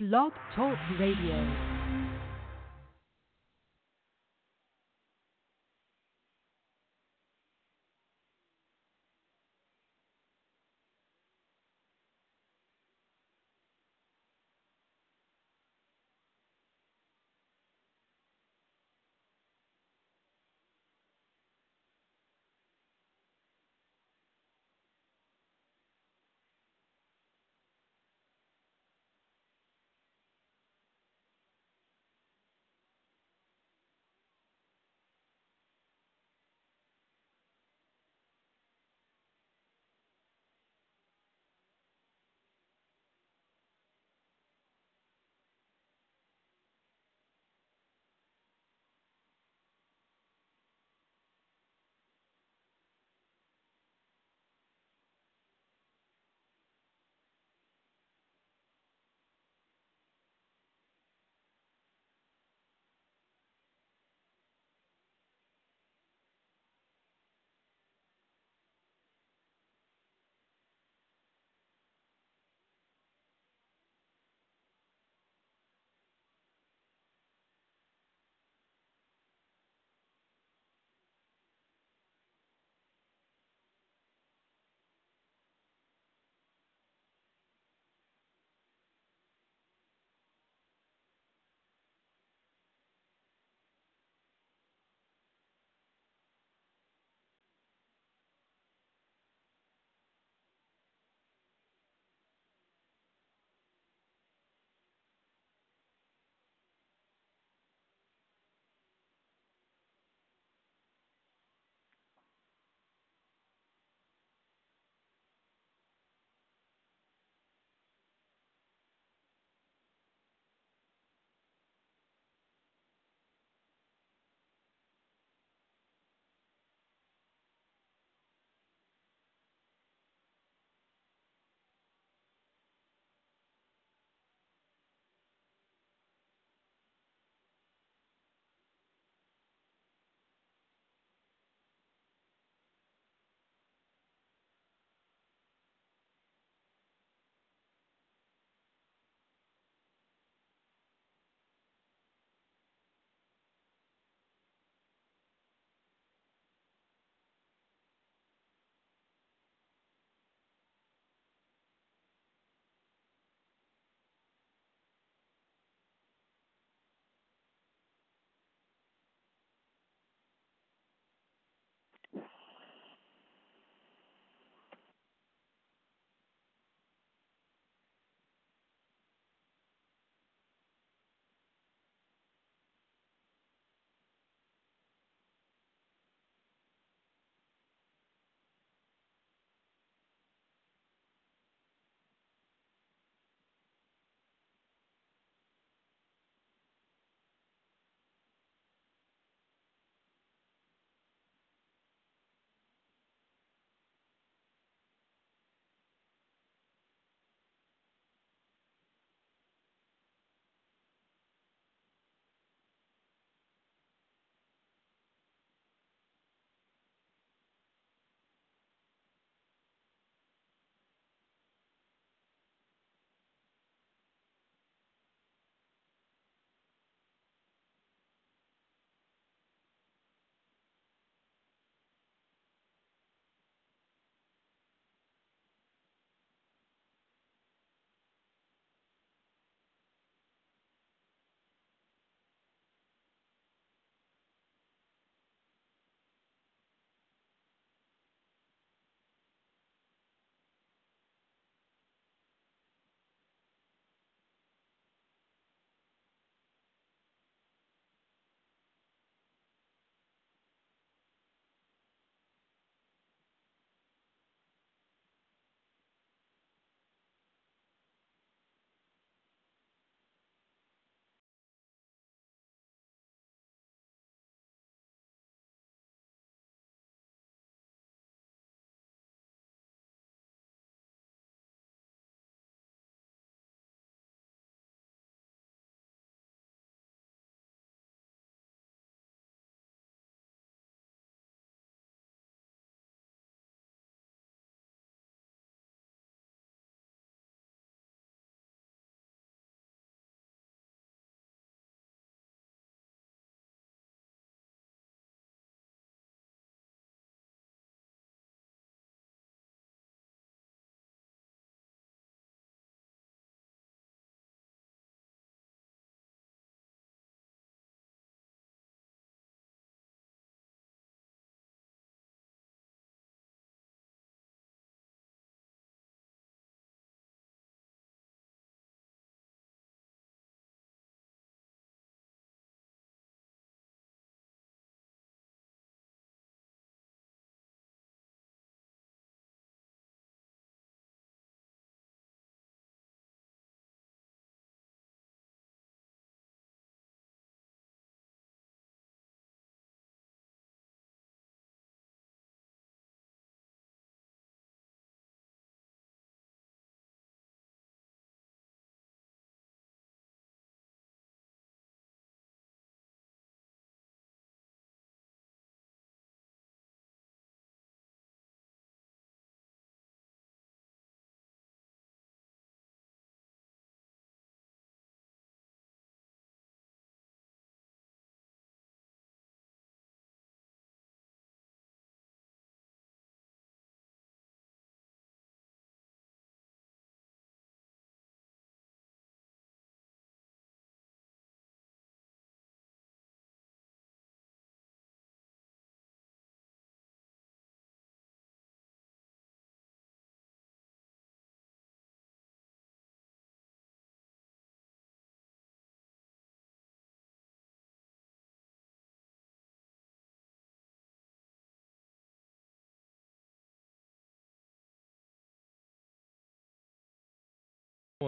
Blog Talk Radio.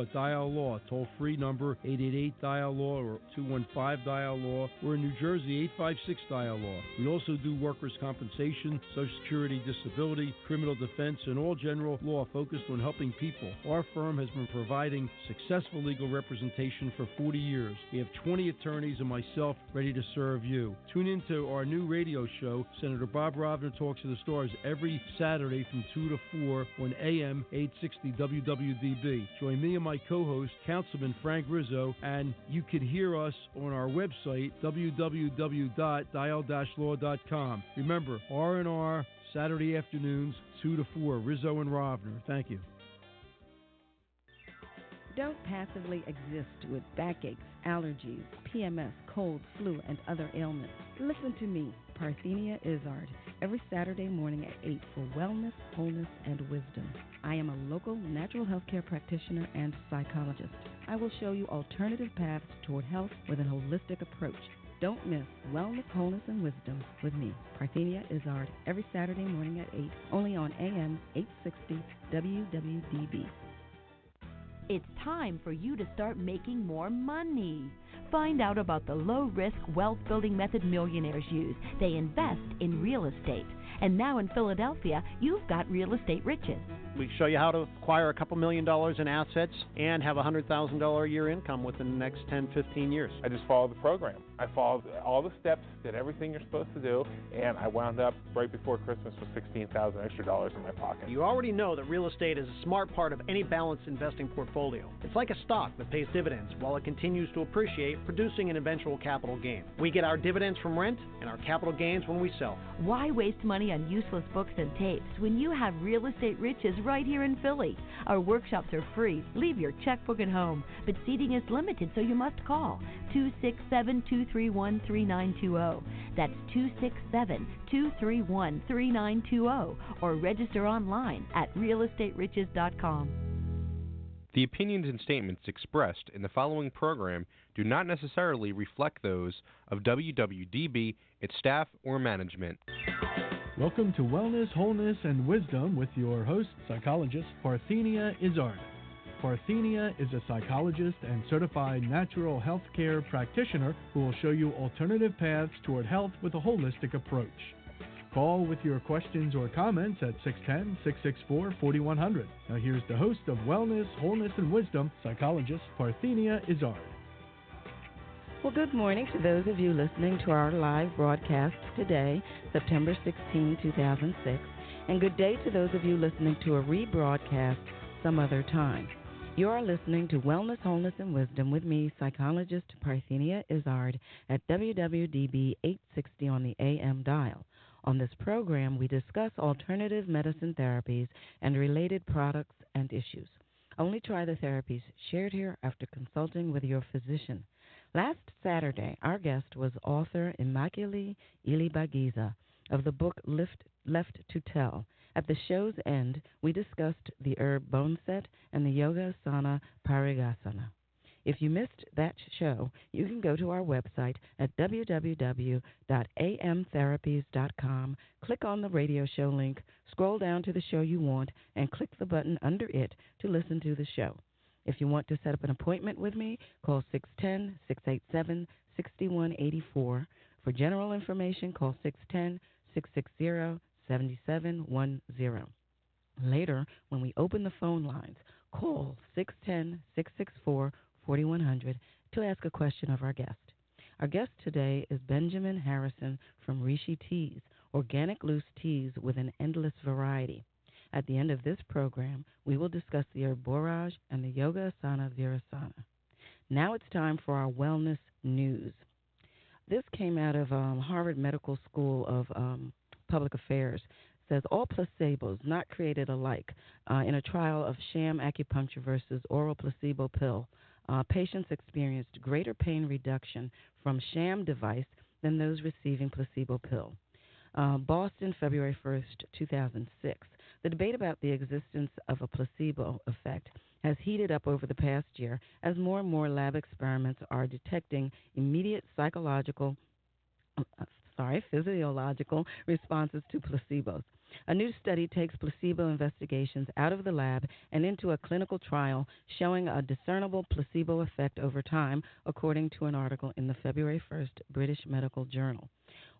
At Dial Law, toll free number 888 Dial Law or 215 Dial Law, or in New Jersey 856 Dial Law. We also do workers' compensation, Social Security, disability, criminal defense, and all general law focused on helping people. Our firm has been providing successful legal representation for 40 years. We have 20 attorneys and myself ready to serve you. Tune in to our new radio show, Senator Bob Rovner Talks to the Stars, every Saturday from 2 to 4 on AM 860 WWDB. Join me and my co host, Councilman Frank Rizzo, and you can hear us on our website, www.dial-law.com. Remember, R&R, Saturday afternoons, 2 to 4, Rizzo and Rovner. Thank you. Don't passively exist with backaches, allergies, PMS, cold, flu, and other ailments. Listen to me, Parthenia Izzard, every Saturday morning at 8 for wellness, wholeness, and wisdom. I am a local natural health care practitioner and psychologist. I will show you alternative paths toward health with an holistic approach. Don't miss Wellness, Wholeness, and Wisdom with me, Parthenia Izzard, every Saturday morning at 8, only on AM 860 WWDB. It's time for you to start making more money. Find out about the low risk wealth building method millionaires use. They invest in real estate. And now in Philadelphia, you've got real estate riches. We show you how to acquire a couple million dollars in assets and have a $100,000 a year income within the next 10, 15 years. I just followed the program. I followed all the steps, did everything you're supposed to do, and I wound up right before Christmas with 16,000 extra dollars in my pocket. You already know that real estate is a smart part of any balanced investing portfolio. It's like a stock that pays dividends while it continues to appreciate, producing an eventual capital gain. We get our dividends from rent and our capital gains when we sell. Why waste money on useless books and tapes when you have real estate riches right here in Philly? Our workshops are free. Leave your checkbook at home, but seating is limited, so you must call 267 231 3920. That's 267 231 3920 or register online at realestateriches.com. The opinions and statements expressed in the following program do not necessarily reflect those of WWDB, its staff, or management. Welcome to Wellness, Wholeness, and Wisdom with your host, psychologist Parthenia Izzard. Parthenia is a psychologist and certified natural health care practitioner who will show you alternative paths toward health with a holistic approach. Call with your questions or comments at 610 664 4100. Now, here's the host of Wellness, Wholeness, and Wisdom, psychologist Parthenia Izzard. Well, good morning to those of you listening to our live broadcast today, September 16, 2006, and good day to those of you listening to a rebroadcast some other time. You are listening to Wellness, Wholeness, and Wisdom with me, psychologist Parthenia Izzard, at WWDB 860 on the AM dial. On this program, we discuss alternative medicine therapies and related products and issues. Only try the therapies shared here after consulting with your physician. Last Saturday, our guest was author Immaculée Ilibagiza of the book Lift, Left to Tell. At the show's end, we discussed the herb boneset and the yoga asana parighasana. If you missed that show, you can go to our website at www.amtherapies.com, click on the radio show link, scroll down to the show you want, and click the button under it to listen to the show. If you want to set up an appointment with me, call 610 687 6184. For general information, call 610 660 7710. Later, when we open the phone lines, call 610 664 4100 to ask a question of our guest. Our guest today is Benjamin Harrison from Rishi Teas, organic loose teas with an endless variety. At the end of this program, we will discuss the herb borage and the yoga asana virasana. Now it's time for our wellness news. This came out of um, Harvard Medical School of um, Public Affairs. Says all placebos not created alike. Uh, in a trial of sham acupuncture versus oral placebo pill, uh, patients experienced greater pain reduction from sham device than those receiving placebo pill. Uh, Boston, February 1st, 2006. The debate about the existence of a placebo effect has heated up over the past year as more and more lab experiments are detecting immediate psychological, sorry, physiological responses to placebos. A new study takes placebo investigations out of the lab and into a clinical trial showing a discernible placebo effect over time, according to an article in the February 1st British Medical Journal.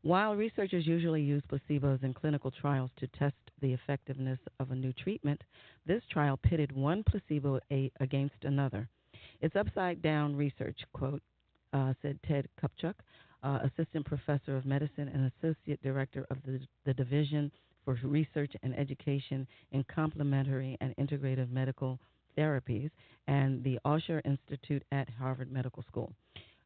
While researchers usually use placebos in clinical trials to test the effectiveness of a new treatment, this trial pitted one placebo against another. It's upside down research, quote, uh, said Ted Kaptchuk, uh, assistant professor of medicine and associate director of the, the Division for Research and Education in Complementary and Integrative Medical Therapies and the Osher Institute at Harvard Medical School.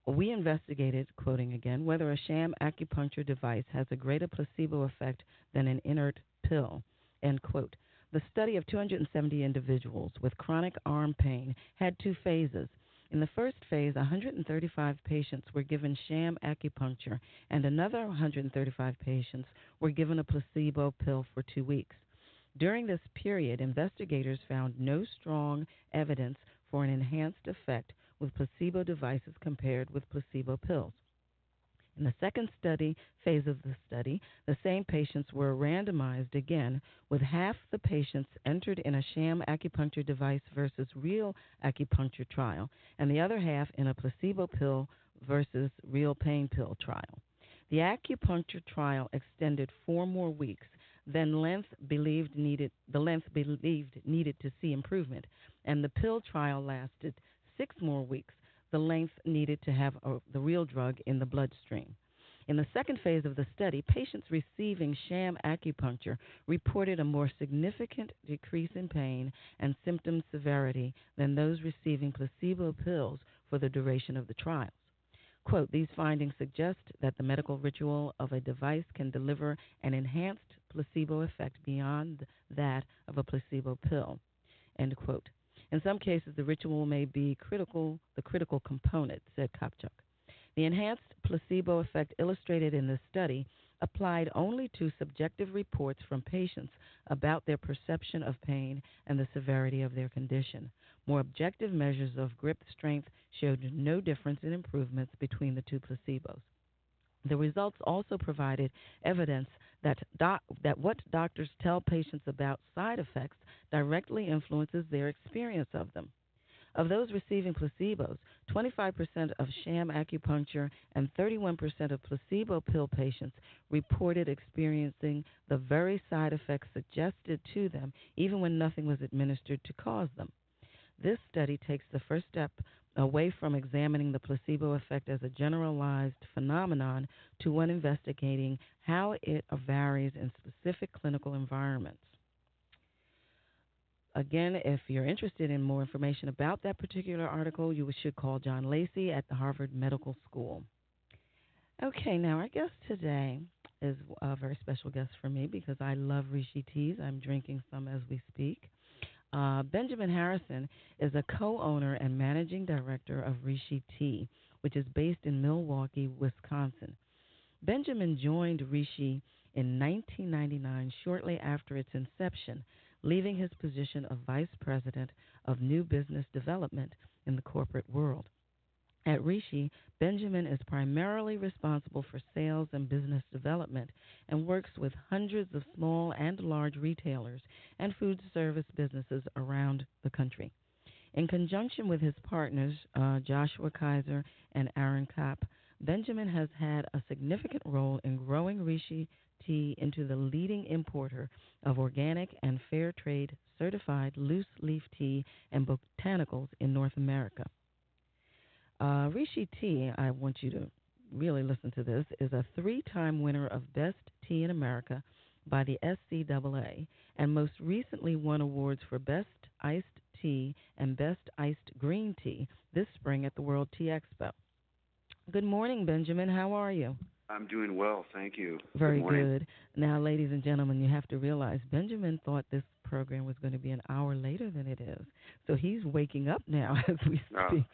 We investigated, quoting again, whether a sham acupuncture device has a greater placebo effect than an inert pill, end quote. The study of 270 individuals with chronic arm pain had two phases. In the first phase, 135 patients were given sham acupuncture, and another 135 patients were given a placebo pill for two weeks. During this period, investigators found no strong evidence for an enhanced effect with placebo devices compared with placebo pills. In the second study phase of the study, the same patients were randomized again, with half the patients entered in a sham acupuncture device versus real acupuncture trial, and the other half in a placebo pill versus real pain pill trial. The acupuncture trial extended four more weeks than length believed needed the length believed needed to see improvement, and the pill trial lasted six more weeks the length needed to have a, the real drug in the bloodstream. In the second phase of the study, patients receiving sham acupuncture reported a more significant decrease in pain and symptom severity than those receiving placebo pills for the duration of the trials. Quote, these findings suggest that the medical ritual of a device can deliver an enhanced placebo effect beyond that of a placebo pill. End quote. In some cases, the ritual may be critical, the critical component, said Kaptchuk. The enhanced placebo effect illustrated in this study applied only to subjective reports from patients about their perception of pain and the severity of their condition. More objective measures of grip strength showed no difference in improvements between the two placebos. The results also provided evidence that, doc, that what doctors tell patients about side effects directly influences their experience of them. Of those receiving placebos, 25% of sham acupuncture and 31% of placebo pill patients reported experiencing the very side effects suggested to them, even when nothing was administered to cause them. This study takes the first step away from examining the placebo effect as a generalized phenomenon to one investigating how it varies in specific clinical environments. Again, if you're interested in more information about that particular article, you should call John Lacey at the Harvard Medical School. Okay, now our guest today is a very special guest for me because I love Rishi teas. I'm drinking some as we speak. Uh, Benjamin Harrison is a co owner and managing director of Rishi Tea, which is based in Milwaukee, Wisconsin. Benjamin joined Rishi in 1999, shortly after its inception, leaving his position of vice president of new business development in the corporate world. At Rishi, Benjamin is primarily responsible for sales and business development and works with hundreds of small and large retailers and food service businesses around the country. In conjunction with his partners, uh, Joshua Kaiser and Aaron Kopp, Benjamin has had a significant role in growing Rishi tea into the leading importer of organic and fair trade certified loose leaf tea and botanicals in North America. Uh, Reishi Tea, I want you to really listen to this, is a three time winner of Best Tea in America by the SCAA and most recently won awards for Best Iced Tea and Best Iced Green Tea this spring at the World Tea Expo. Good morning, Benjamin. How are you? I'm doing well, thank you. Very good, good. Now, ladies and gentlemen, you have to realize Benjamin thought this program was going to be an hour later than it is. So he's waking up now as we oh.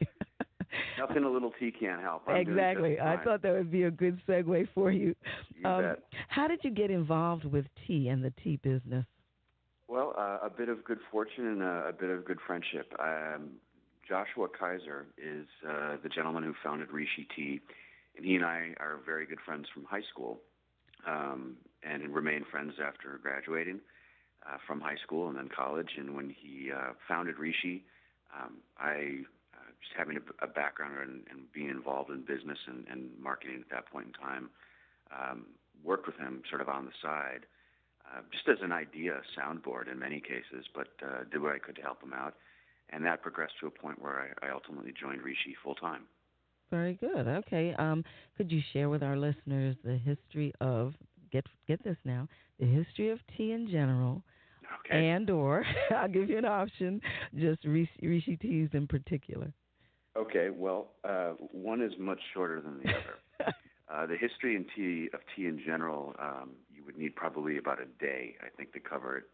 Nothing a little tea can't help. I'm exactly. I thought that would be a good segue for you. You um. How did you get involved with tea and the tea business? Well, uh, a bit of good fortune and a, a bit of good friendship. Um, Joshua Kaiser is uh, the gentleman who founded Rishi Tea, and he and I are very good friends from high school. um, and remained friends after graduating uh, from high school and then college. And when he uh, founded Rishi, um, I just having a, a background and, and being involved in business and, and marketing at that point in time, um, worked with him sort of on the side, uh, just as an idea, soundboard in many cases, but uh, did what I could to help him out. And that progressed to a point where I, I ultimately joined Rishi full time. Very good. Okay. Um, could you share with our listeners the history of get get this now the history of tea in general, okay. and or I'll give you an option, just Rishi teas in particular. Okay. Well, uh, one is much shorter than the other. uh, the history in tea of tea in general, um, you would need probably about a day, I think, to cover it.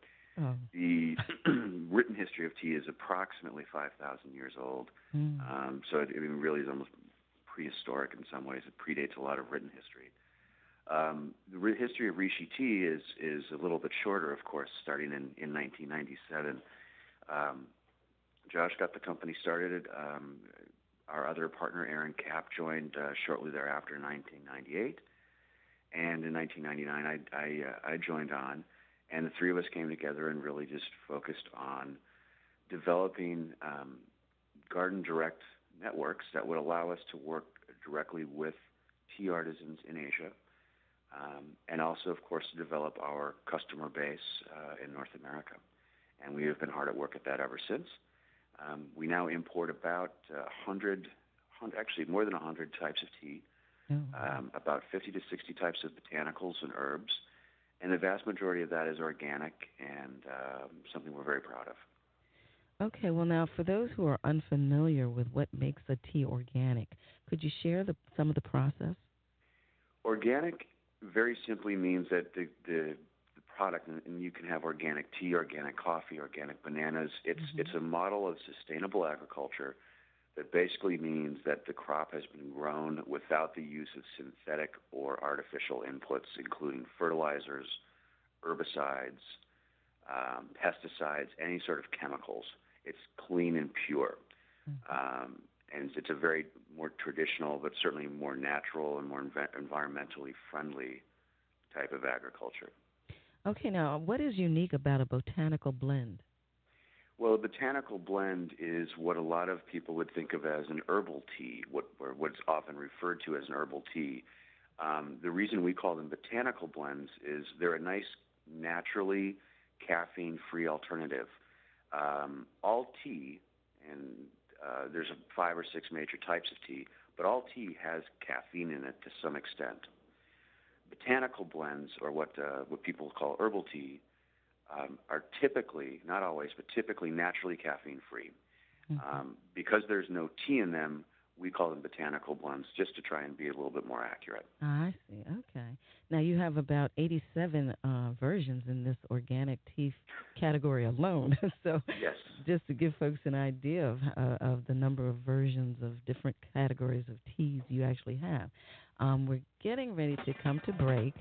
Oh. The written history of tea is approximately 5,000 years old. Mm. Um, so it, it really is almost prehistoric in some ways. It predates a lot of written history. Um, the re- history of Rishi Tea is is a little bit shorter, of course, starting in, in 1997. Um, Josh got the company started. Um, our other partner, Aaron Kapp, joined uh, shortly thereafter in 1998. And in 1999, I, I, uh, I joined on, and the three of us came together and really just focused on developing um, garden direct networks that would allow us to work directly with tea artisans in Asia, um, and also, of course, to develop our customer base uh, in North America. And we have been hard at work at that ever since. Um, we now import about uh, 100, 100, actually more than 100 types of tea, oh. um, about 50 to 60 types of botanicals and herbs, and the vast majority of that is organic and um, something we're very proud of. Okay, well, now for those who are unfamiliar with what makes a tea organic, could you share the, some of the process? Organic very simply means that the, the product, and you can have organic tea, organic coffee, organic bananas. It's mm-hmm. it's a model of sustainable agriculture that basically means that the crop has been grown without the use of synthetic or artificial inputs, including fertilizers, herbicides, um, pesticides, any sort of chemicals. It's clean and pure. Mm-hmm. Um, and it's a very more traditional, but certainly more natural and more env- environmentally friendly type of agriculture. Okay, now what is unique about a botanical blend? Well, a botanical blend is what a lot of people would think of as an herbal tea, what or what's often referred to as an herbal tea. Um, the reason we call them botanical blends is they're a nice, naturally caffeine-free alternative um, all tea, and uh, there's five or six major types of tea, but all tea has caffeine in it to some extent. Botanical blends, or what uh, what people call herbal tea, um, are typically, not always, but typically naturally caffeine free. Mm-hmm. Um, because there's no tea in them, we call them botanical blends just to try and be a little bit more accurate. I see. Okay. Now you have about 87 uh, versions in this organic tea category alone. so yes. just to give folks an idea of uh, of the number of versions of different categories of teas you actually have. Um, we're getting ready to come to break.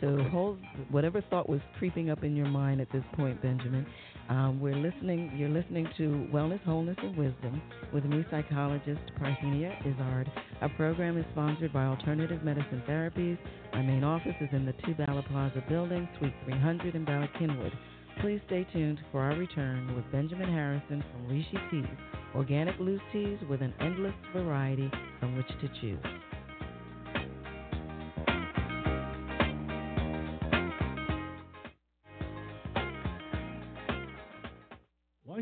So hold whatever thought was creeping up in your mind at this point, Benjamin. Um, we're listening. You're listening to Wellness, Wholeness, and Wisdom with me, psychologist Parthenia Izzard. Our program is sponsored by Alternative Medicine Therapies. Our main office is in the Two Bala Plaza building, Suite 300 in Bala Cynwyd. Please stay tuned for our return with Benjamin Harrison from Rishi Teas, organic loose teas with an endless variety from which to choose.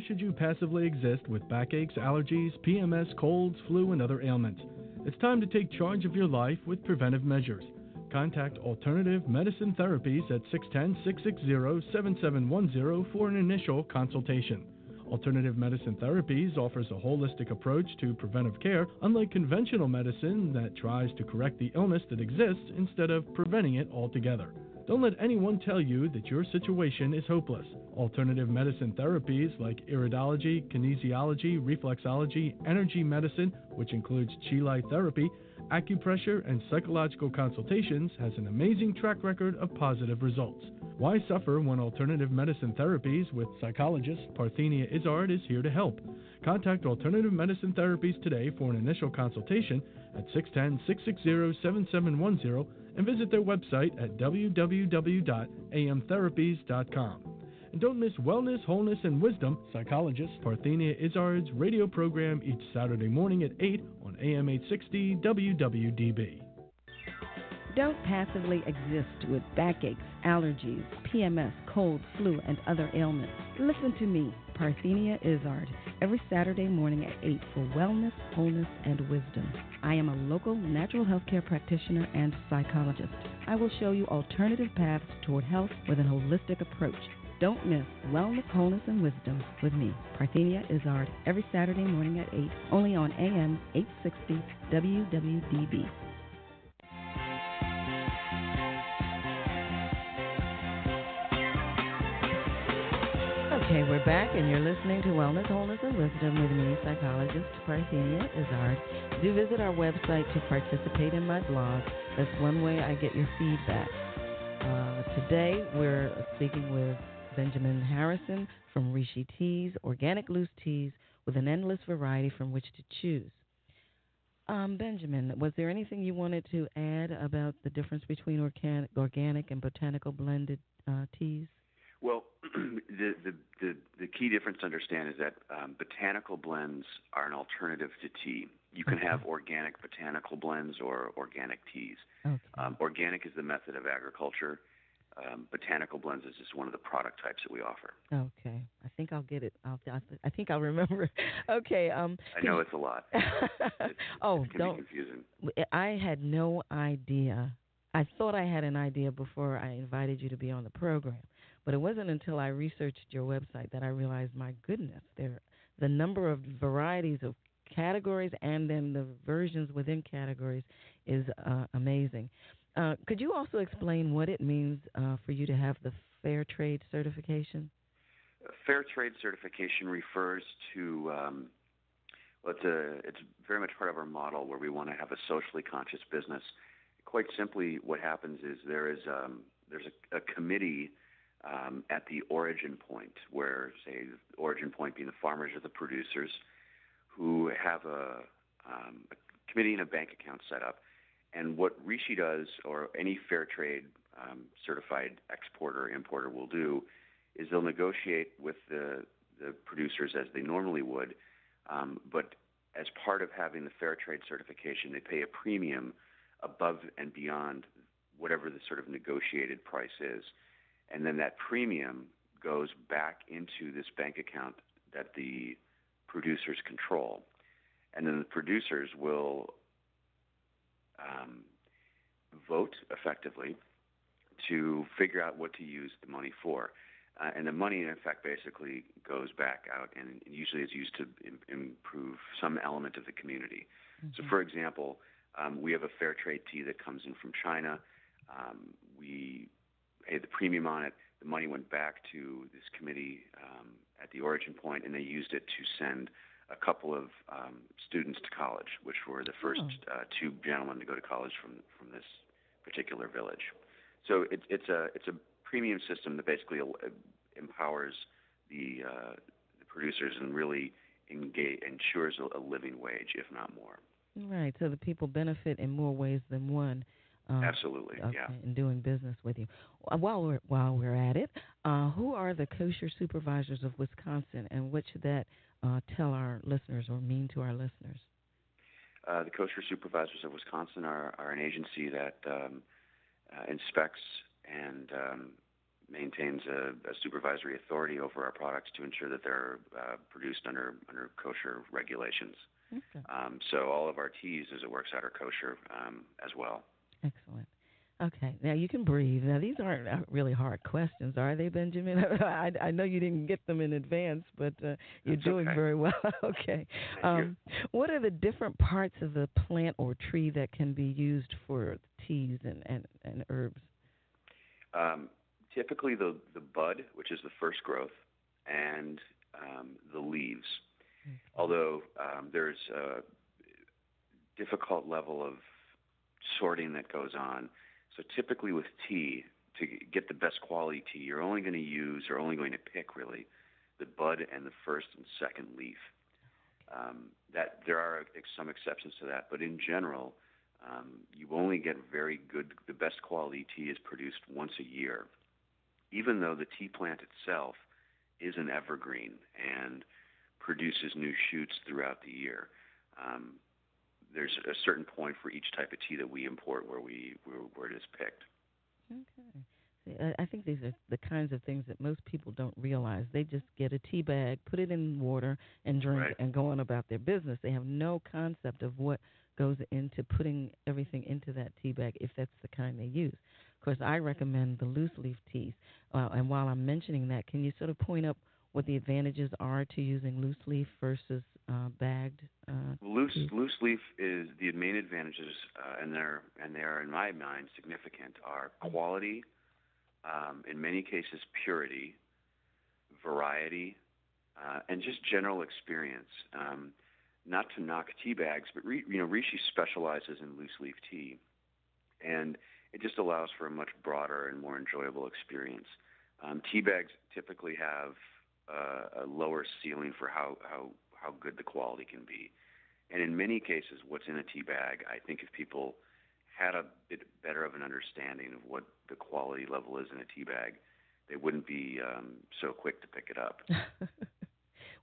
Why should you passively exist with backaches, allergies, PMS, colds, flu, and other ailments? It's time to take charge of your life with preventive measures. Contact Alternative Medicine Therapies at 610 660 7710 for an initial consultation. Alternative Medicine Therapies offers a holistic approach to preventive care, unlike conventional medicine that tries to correct the illness that exists instead of preventing it altogether. Don't let anyone tell you that your situation is hopeless. Alternative medicine therapies like iridology, kinesiology, reflexology, energy medicine, which includes light therapy, acupressure, and psychological consultations, has an amazing track record of positive results. Why suffer when alternative medicine therapies with psychologist Parthenia Izzard is here to help? Contact Alternative Medicine Therapies today for an initial consultation at 610 660 7710 and visit their website at www.amtherapies.com. And don't miss Wellness, Wholeness, and Wisdom, psychologist Parthenia Izzard's radio program each Saturday morning at 8 on AM 860 WWDB. Don't passively exist with backaches, allergies, PMS, cold, flu, and other ailments. Listen to me, Parthenia Izzard, every Saturday morning at 8 for wellness, wholeness, and wisdom. I am a local natural health care practitioner and psychologist. I will show you alternative paths toward health with an holistic approach. Don't miss Wellness, Wholeness, and Wisdom with me, Parthenia Izzard, every Saturday morning at 8, only on AM 860 WWDB. Okay, we're back, and you're listening to Wellness, Wholeness, and Wisdom with me, psychologist Parthenia Izzard. Do visit our website to participate in my blog. That's one way I get your feedback. Uh, today, we're speaking with Benjamin Harrison from Rishi Teas, organic loose teas with an endless variety from which to choose. Um, Benjamin, was there anything you wanted to add about the difference between organic, organic and botanical blended uh, teas? Well, the, the, the the key difference to understand is that um, botanical blends are an alternative to tea. You can have organic botanical blends or organic teas. Okay. Um, organic is the method of agriculture. Um, botanical blends is just one of the product types that we offer. Okay, I think I'll get it. I'll, I think I'll remember. okay. Um, I know it's a lot. It's, oh, it can don't. be confusing. I had no idea. I thought I had an idea before I invited you to be on the program, but it wasn't until I researched your website that I realized, my goodness, there the number of varieties of categories and then the versions within categories is uh, amazing. Uh, could you also explain what it means uh, for you to have the Fair Trade certification? Fair trade certification refers to um, well, it's a it's very much part of our model where we want to have a socially conscious business. Quite simply, what happens is there is um, there's a, a committee um, at the origin point where, say, the origin point being the farmers or the producers, who have a, um, a committee and a bank account set up. And what Rishi does, or any fair trade um, certified exporter or importer will do, is they'll negotiate with the, the producers as they normally would, um, but as part of having the fair trade certification, they pay a premium above and beyond whatever the sort of negotiated price is. And then that premium goes back into this bank account that the producers control. And then the producers will um, vote effectively to figure out what to use the money for. Uh, and the money, in fact, basically goes back out and usually is used to Im- improve some element of the community. So, for example, um, we have a fair trade tea that comes in from China. Um, we paid the premium on it. The money went back to this committee um, at the origin point, and they used it to send a couple of um, students to college, which were the first uh, two gentlemen to go to college from from this particular village. So it, it's a it's a premium system that basically uh, empowers the, uh, the producers and really engage, ensures a, a living wage, if not more. Right, so the people benefit in more ways than one. Um, Absolutely, okay, yeah. In doing business with you. Uh, While we're while we're at it, uh, who are the kosher supervisors of Wisconsin, and what should that uh, tell our listeners or mean to our listeners? Uh, the kosher supervisors of Wisconsin are, are an agency that um, uh, inspects and um, maintains a, a supervisory authority over our products to ensure that they're uh, produced under under kosher regulations. Okay. Um, so all of our teas, as it works out, are kosher um, as well. Excellent. Okay, now you can breathe. Now these aren't uh, really hard questions, are they, Benjamin? I, I know you didn't get them in advance, but uh, you're That's doing okay. very well. okay. Um, what are the different parts of the plant or tree that can be used for teas and, and, and herbs? Um, typically, the the bud, which is the first growth, and um, the leaves. Although um, there's a difficult level of sorting that goes on. So typically with tea, to get the best quality tea, you're only going to use or only going to pick really the bud and the first and second leaf. Um, that there are some exceptions to that, but in general, um, you only get very good. The best quality tea is produced once a year, even though the tea plant itself is an evergreen and produces new shoots throughout the year. Um, there's a certain point for each type of tea that we import where we where, where it is picked. Okay. I think these are the kinds of things that most people don't realize. They just get a tea bag, put it in water, and drink, right. and go on about their business. They have no concept of what goes into putting everything into that tea bag, if that's the kind they use. Of course, I recommend the loose leaf teas. Uh, and while I'm mentioning that, can you sort of point up what the advantages are to using loose leaf versus uh, bagged? Uh, loose loose leaf is the main advantages, uh, and they're and they are in my mind significant. Are quality um, in many cases purity, variety, uh, and just general experience. Um, not to knock tea bags, but re, you know Rishi specializes in loose leaf tea, and it just allows for a much broader and more enjoyable experience. Um, tea bags typically have a lower ceiling for how, how how good the quality can be, and in many cases, what's in a tea bag, I think if people had a bit better of an understanding of what the quality level is in a tea bag, they wouldn't be um, so quick to pick it up.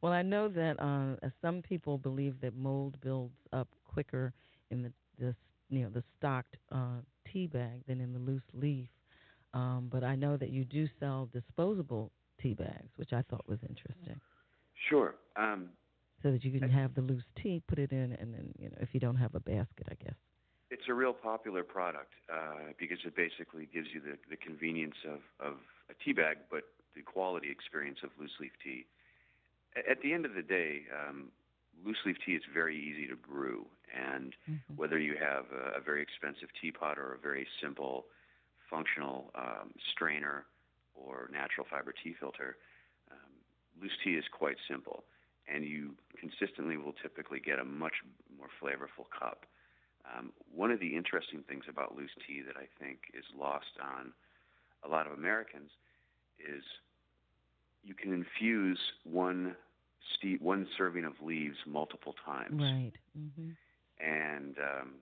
well, I know that uh, some people believe that mold builds up quicker in the, the you know the stocked uh, tea bag than in the loose leaf. Um, but I know that you do sell disposable tea bags, which I thought was interesting. Sure. Um, so that you can have the loose tea, put it in, and then you know if you don't have a basket, I guess. It's a real popular product uh, because it basically gives you the, the convenience of, of a tea bag, but the quality experience of loose leaf tea. At the end of the day, um, loose leaf tea is very easy to brew, and mm-hmm. whether you have a, a very expensive teapot or a very simple, functional um, strainer or natural fiber tea filter, um, loose tea is quite simple, and you consistently will typically get a much more flavorful cup. Um, one of the interesting things about loose tea that I think is lost on a lot of Americans is you can infuse one ste- one serving of leaves multiple times. Right. Mm-hmm. And um,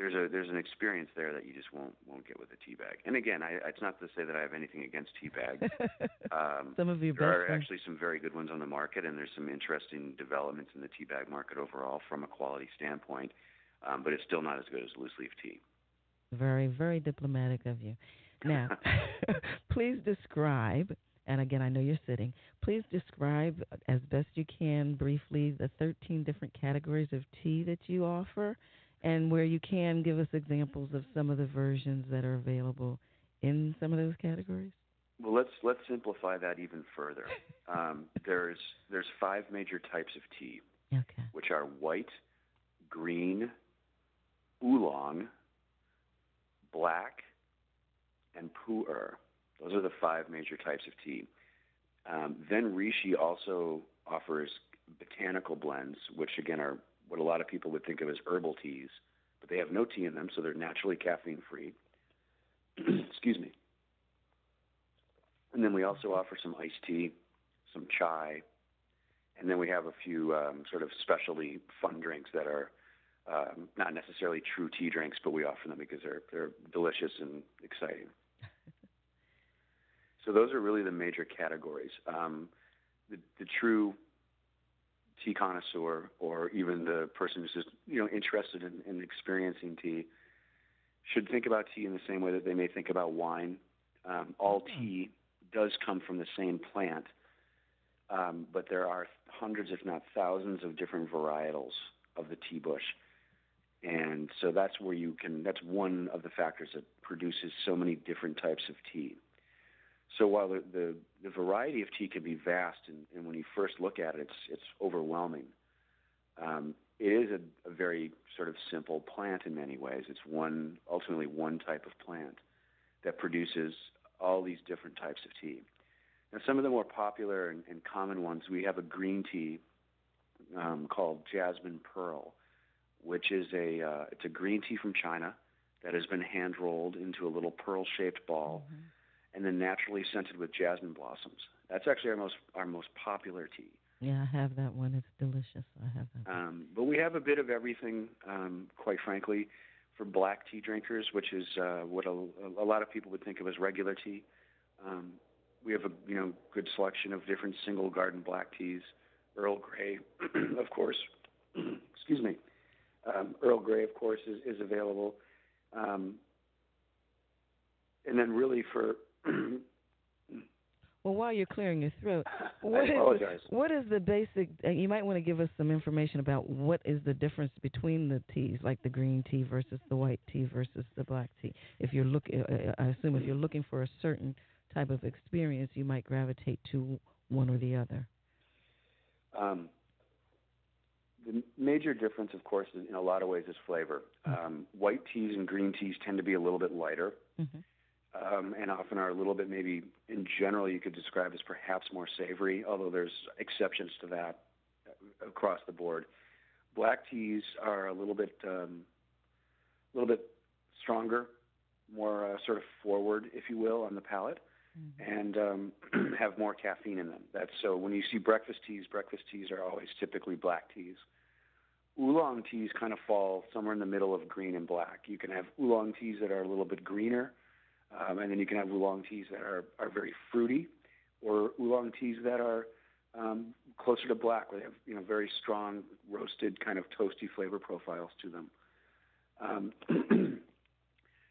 there's a there's an experience there that you just won't won't get with a tea bag. And again, I, it's not to say that I have anything against tea bags. Um, some of your there are actually some very good ones on the market, and there's some interesting developments in the tea bag market overall from a quality standpoint um, but it's still not as good as loose leaf tea. Very, very diplomatic of you. Now, please describe, and again, I know you're sitting, please describe as best you can briefly the 13 different categories of tea that you offer, and where you can give us examples of some of the versions that are available in some of those categories. Well, let's let's simplify that even further. Um, there's there's five major types of tea, okay. which are white, green, oolong, black, and pu'er. Those are the five major types of tea. Um, then Rishi also offers botanical blends, which again are what a lot of people would think of as herbal teas, but they have no tea in them, so they're naturally caffeine free. Excuse me. And then we also offer some iced tea, some chai, and then we have a few um, sort of specialty fun drinks that are um, not necessarily true tea drinks, but we offer them because they're they're delicious and exciting. so those are really the major categories. Um, the, the true tea connoisseur, or even the person who's just you know interested in, in experiencing tea, should think about tea in the same way that they may think about wine. Um, all mm-hmm. tea does come from the same plant, um, but there are hundreds, if not thousands, of different varietals of the tea bush. And so that's where you can, that's one of the factors that produces so many different types of tea. So while the, the, the variety of tea can be vast, and, and when you first look at it, it's, it's overwhelming, um, it is a, a very sort of simple plant in many ways. It's one, ultimately one type of plant that produces all these different types of tea. Now, some of the more popular and, and common ones, we have a green tea um, called Jasmine Pearl which is a uh, it's a green tea from China that has been hand rolled into a little pearl-shaped ball, mm-hmm. And then naturally scented with jasmine blossoms. That's actually our most our most popular tea. Yeah, I have that one. It's delicious. I have that. Um, but we have a bit of everything, um, quite frankly, for black tea drinkers, which is uh, what a, a lot of people would think of as regular tea. Um, we have a you know good selection of different single garden black teas, Earl Grey, of course. excuse me. Um, Earl Grey, of course, is, is available. Um, and then really for well, while you're clearing your throat, what I apologize. Is, what is the basic? Uh, you might want to give us some information about what is the difference between the teas, like the green tea versus the white tea versus the black tea. If you're looking, uh, uh, I assume if you're looking for a certain type of experience, you might gravitate to one or the other. Um, the major difference, of course, in a lot of ways is flavor. Mm-hmm. Um, white teas and green teas tend to be a little bit lighter. Mm-hmm um, and often are a little bit maybe in general you could describe as perhaps more savory, although there's exceptions to that across the board. Black teas are a little bit um, a little bit stronger, more uh, sort of forward, if you will, on the palate, mm-hmm. and um, have more caffeine in them. That's so when you see breakfast teas, breakfast teas are always typically black teas. Oolong teas kind of fall somewhere in the middle of green and black. You can have oolong teas that are a little bit greener um, and then you can have oolong teas that are, are very fruity, or oolong teas that are um, closer to black, where they have you know very strong roasted kind of toasty flavor profiles to them. Um,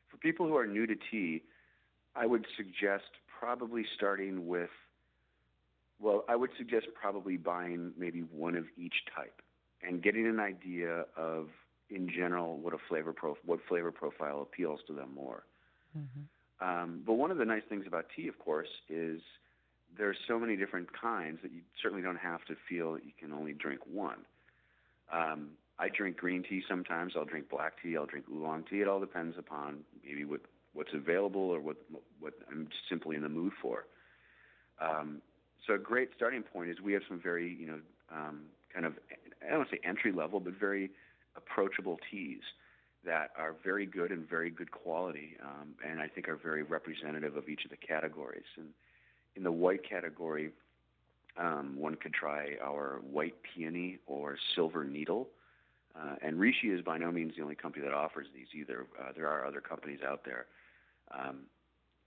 for people who are new to tea, I would suggest probably starting with. Well, I would suggest probably buying maybe one of each type and getting an idea of, in general, what a flavor prof- what flavor profile appeals to them more. Mm-hmm. Um, but one of the nice things about tea, of course, is there's so many different kinds that you certainly don't have to feel that you can only drink one. Um, I drink green tea sometimes. I'll drink black tea. I'll drink oolong tea. It all depends upon maybe what what's available or what what I'm simply in the mood for. Um, so a great starting point is we have some very you know um, kind of I don't want to say entry level, but very approachable teas that are very good and very good quality, um, and I think are very representative of each of the categories. And in the white category, um, one could try our white peony or silver needle. Uh, and Rishi is by no means the only company that offers these either. Uh, there are other companies out there. Um,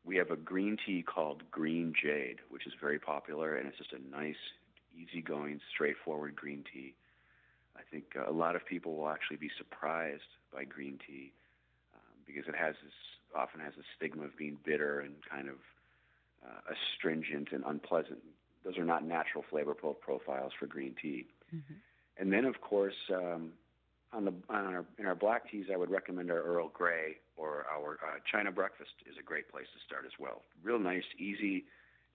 we have a green tea called Green Jade, which is very popular, and it's just a nice, easygoing, straightforward green tea. I think uh, a lot of people will actually be surprised by green tea um, because it has this often has a stigma of being bitter and kind of uh, astringent and unpleasant. Those are not natural flavor pro- profiles for green tea. Mm-hmm. And then, of course, um, on the on our, in our black teas, I would recommend our Earl Grey or our uh, China Breakfast is a great place to start as well. Real nice, easy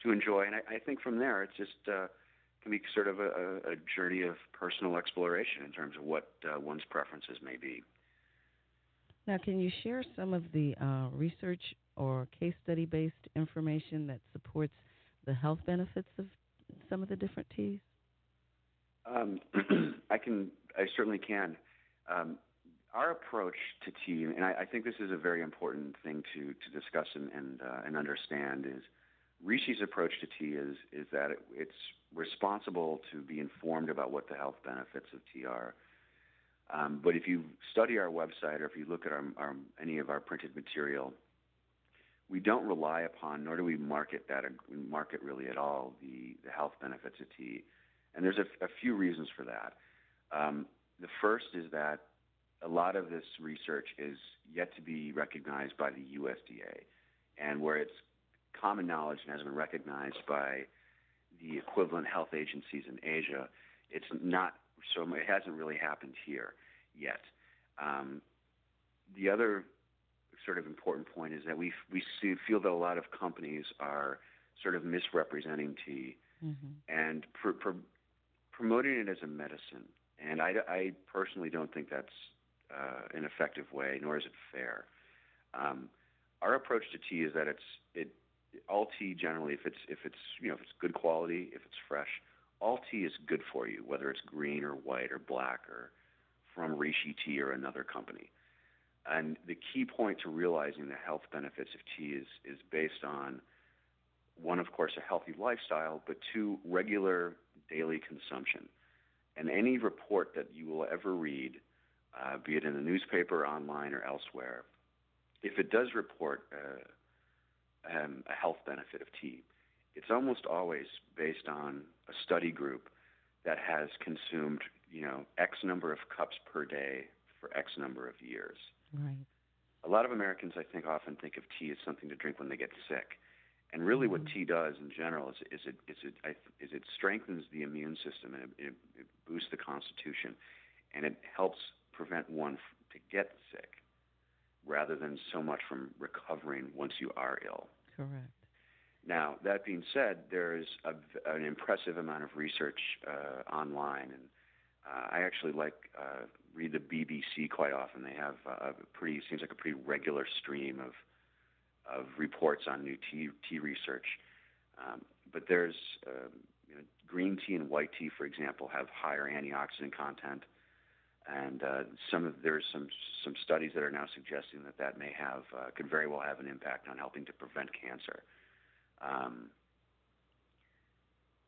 to enjoy, and I, I think from there it's just uh, can be sort of a, a journey of personal exploration in terms of what uh, one's preferences may be. Now, can you share some of the uh, research or case study based information that supports the health benefits of some of the different teas? Um, I can. I certainly can. Um, our approach to tea, and I, I, think this is a very important thing to, to discuss and and, uh, and understand, is Rishi's approach to tea is is that it, it's responsible to be informed about what the health benefits of tea are um, but if you study our website or if you look at our, our, any of our printed material, we don't rely upon, nor do we market that, market really at all the, the health benefits of tea. And there's a, a few reasons for that. Um, the first is that a lot of this research is yet to be recognized by the USDA, and where it's common knowledge and has been recognized by the equivalent health agencies in Asia, it's not so it hasn't really happened here yet. Um, the other sort of important point is that we we see, feel that a lot of companies are sort of misrepresenting tea mm-hmm. and pr- pr- promoting it as a medicine. And I, I personally don't think that's uh, an effective way, nor is it fair. Um, our approach to tea is that it's it all tea generally, if it's if it's you know if it's good quality, if it's fresh, all tea is good for you, whether it's green or white or black or from Rishi Tea or another company. And the key point to realizing the health benefits of tea is, is based on one, of course, a healthy lifestyle, but two, regular daily consumption. And any report that you will ever read, uh, be it in the newspaper, online, or elsewhere, if it does report uh, um, a health benefit of tea, it's almost always based on a study group that has consumed, you know, X number of cups per day for X number of years. Right. A lot of Americans, I think, often think of tea as something to drink when they get sick. And really, what Mm-hmm. tea does in general is, is it is it it strengthens the immune system and it, it, boosts the constitution, and it helps prevent one to get sick, rather than so much from recovering once you are ill. Correct. Now, that being said, there's a, an impressive amount of research uh, online, and uh, I actually like uh, read the BBC quite often. They have a pretty seems like a pretty regular stream of of reports on new tea tea research. Um, but there's uh, you know, green tea and white tea, for example, have higher antioxidant content, and uh, some of there's some some studies that are now suggesting that that may have uh, could very well have an impact on helping to prevent cancer. Um,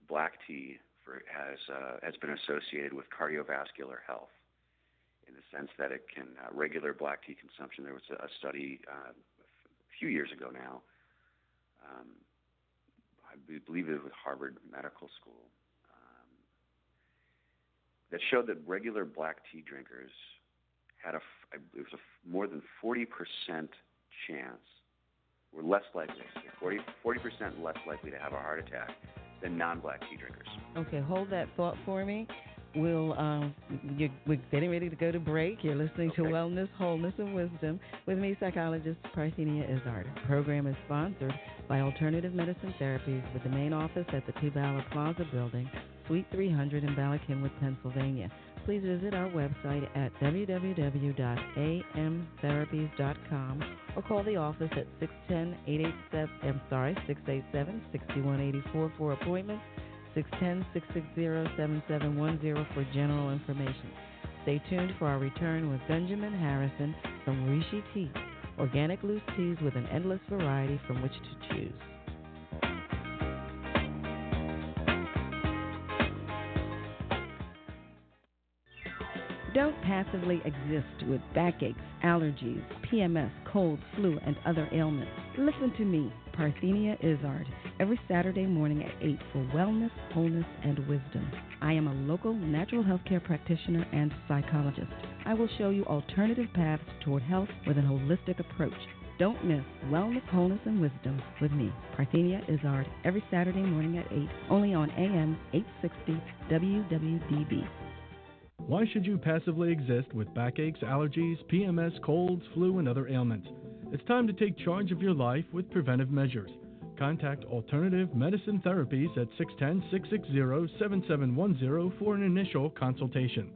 black tea for, has uh, has been associated with cardiovascular health in the sense that it can uh, regular black tea consumption. There was a, a study uh, a few years ago now. Um, I believe it was Harvard Medical School that showed that regular black tea drinkers had a it was a more than forty percent chance were less likely 40 percent less likely to have a heart attack than non-black tea drinkers. Okay, hold that thought for me. We'll um, you, we're getting ready to go to break. You're listening to Wellness, Wholeness, and Wisdom with me, psychologist Parthenia Izzard. The program is sponsored by Alternative Medicine Therapies with the main office at the Two Bala Plaza Building, Suite 300 in Bala Cynwyd, Pennsylvania. Please visit our website at www.amtherapies.com or call the office at 610-887, I'm sorry, 687-6184 for appointments 610-660-7710 for general information. Stay tuned for our return with Benjamin Harrison from Rishi Tea, organic loose teas with an endless variety from which to choose. Don't passively exist with backaches, allergies, PMS, cold, flu, and other ailments. Listen to me, Parthenia Izzard, every Saturday morning at 8 for wellness, wholeness, and wisdom. I am a local natural health care practitioner and psychologist. I will show you alternative paths toward health with an holistic approach. Don't miss Wellness, Wholeness, and Wisdom with me, Parthenia Izzard, every Saturday morning at 8, only on AM 860 WWDB. Why should you passively exist with backaches, allergies, PMS, colds, flu, and other ailments? It's time to take charge of your life with preventive measures. Contact Alternative Medicine Therapies at 610 660 7710 for an initial consultation.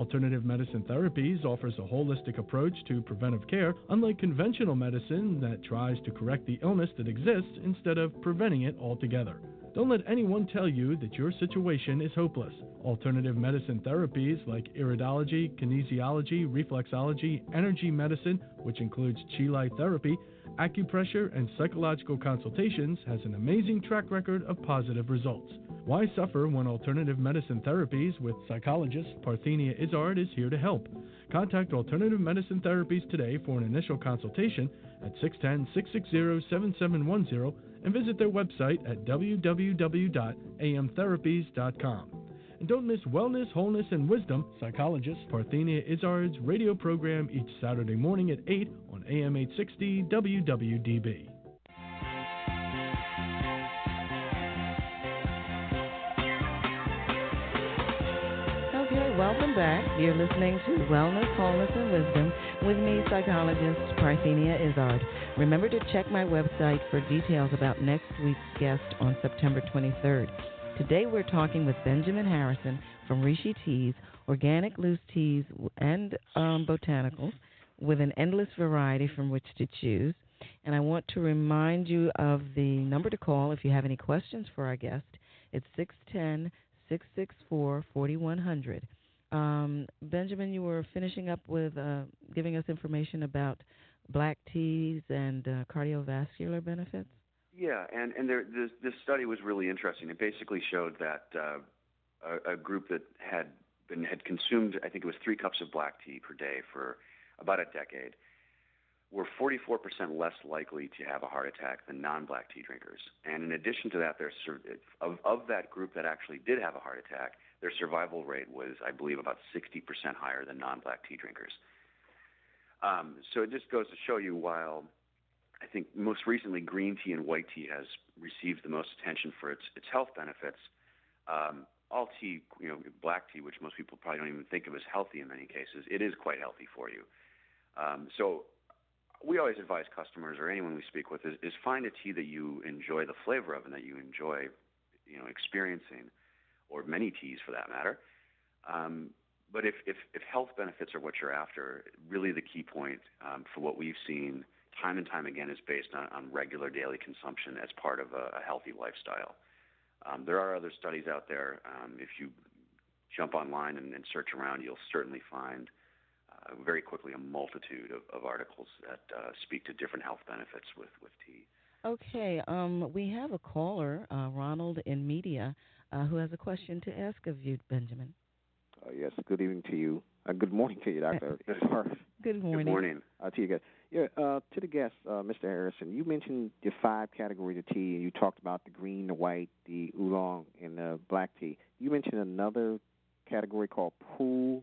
Alternative Medicine Therapies offers a holistic approach to preventive care, unlike conventional medicine that tries to correct the illness that exists instead of preventing it altogether. Don't let anyone tell you that your situation is hopeless. Alternative medicine therapies like iridology, kinesiology, reflexology, energy medicine, which includes chi therapy, acupressure, and psychological consultations, has an amazing track record of positive results. Why suffer when alternative medicine therapies with psychologist Parthenia Izzard is here to help? Contact Alternative Medicine Therapies today for an initial consultation at 610 660 7710 and visit their website at www.amtherapies.com. And don't miss Wellness, Wholeness, and Wisdom, psychologist Parthenia Izzard's radio program each Saturday morning at 8 on AM 860 WWDB. Okay, welcome back. You're listening to Wellness, Wholeness, and Wisdom with me, psychologist Parthenia Izzard. Remember to check my website for details about next week's guest on September 23rd. Today we're talking with Benjamin Harrison from Rishi Teas, organic loose teas and um, botanicals with an endless variety from which to choose. And I want to remind you of the number to call if you have any questions for our guest. It's 610 664 4100. Um, Benjamin, you were finishing up with uh, giving us information about black teas and uh, cardiovascular benefits. Yeah, and and there, this this study was really interesting. It basically showed that uh, a, a group that had been had consumed, I think it was three cups of black tea per day for about a decade, were 44% less likely to have a heart attack than non-black tea drinkers. And in addition to that, their of of that group that actually did have a heart attack, their survival rate was, I believe, about 60% higher than non-black tea drinkers. Um, so it just goes to show you, while I think most recently green tea and white tea has received the most attention for its its health benefits. Um, all tea, you know, black tea, which most people probably don't even think of as healthy in many cases, it is quite healthy for you. Um, so we always advise customers or anyone we speak with is, is find a tea that you enjoy the flavor of and that you enjoy, you know, experiencing, or many teas for that matter. Um, but if, if, if health benefits are what you're after, really the key point um, for what we've seen time and time again is based on, on regular daily consumption as part of a, a healthy lifestyle. Um, there are other studies out there. Um, if you jump online and, and search around, you'll certainly find uh, very quickly a multitude of, of articles that uh, speak to different health benefits with, with tea. Okay, um, we have a caller, uh, Ronald in Media, uh, who has a question to ask of you, Benjamin. Uh, yes, good evening to you. Uh, good morning to you, Doctor. good morning. Good morning. Uh, to you guys. Yeah, uh, to the guests, uh, Mr. Harrison, you mentioned the five categories of tea, and you talked about the green, the white, the oolong, and the black tea. You mentioned another category called pool.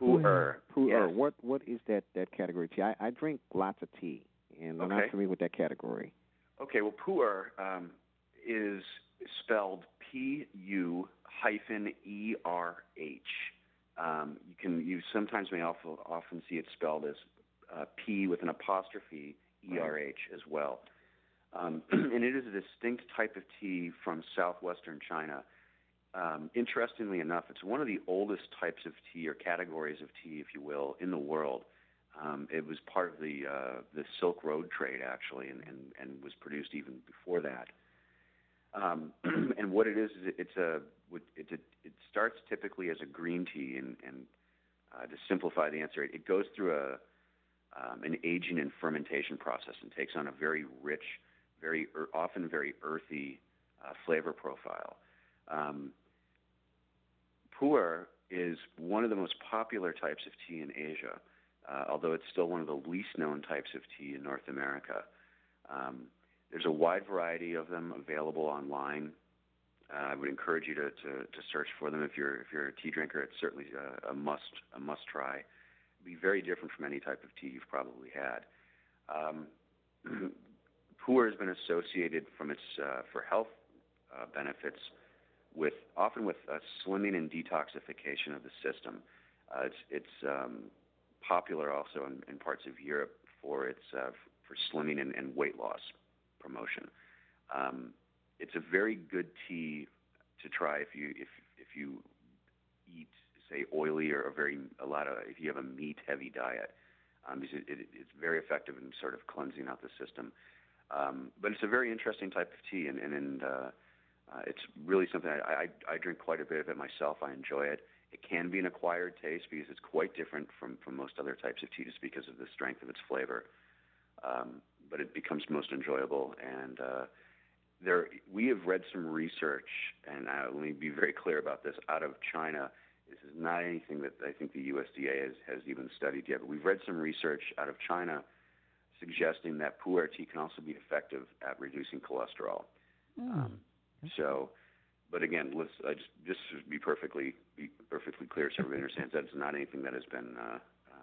Pu'er. Pu'er. Yes. What what is that that category of tea? I, I drink lots of tea, and I'm Okay. not familiar with that category. Okay, well, pu'er um, is spelled P U hyphen E R H. Um, you can you sometimes may also often see it spelled as uh, P with an apostrophe E R H as well. Um, and it is a distinct type of tea from southwestern China. Um, interestingly enough, it's one of the oldest types of tea or categories of tea, if you will, in the world. Um, it was part of the uh, the Silk Road trade actually, and, and, and was produced even before that. Um, and what it is is it's a it's a it starts typically as a green tea, and, and uh, to simplify the answer, it, it goes through a um, an aging and fermentation process and takes on a very rich, very ear often very earthy uh, flavor profile. Um, pu'er is one of the most popular types of tea in Asia, uh, although it's still one of the least known types of tea in North America. Um, there's a wide variety of them available online. Uh, I would encourage you to, to, to search for them if you're if you're a tea drinker. It's certainly a, a must a must try. Be very different from any type of tea you've probably had. Um, pu'er has been associated from its uh, for health uh, benefits with often with uh, slimming and detoxification of the system. Uh, it's it's um, popular also in, in parts of Europe for its uh, for slimming and, and weight loss promotion. Um, it's a very good tea to try if you if if you eat say oily or a very a lot of if you have a meat heavy diet. Um, it, it, it's very effective in sort of cleansing out the system. Um, but it's a very interesting type of tea, and and, and uh, uh, it's really something I, I I drink quite a bit of it myself. I enjoy it. It can be an acquired taste because it's quite different from from most other types of tea, just because of the strength of its flavor. Um, but it becomes most enjoyable, and uh, there we have read some research, and I, let me be very clear about this. Out of China, this is not anything that I think the USDA has has even studied yet. But we've read some research out of China suggesting that pu'er tea can also be effective at reducing cholesterol. Um, so, but again, let's uh, just just to be perfectly be perfectly clear, so everybody understands that it's not anything that has been uh, uh,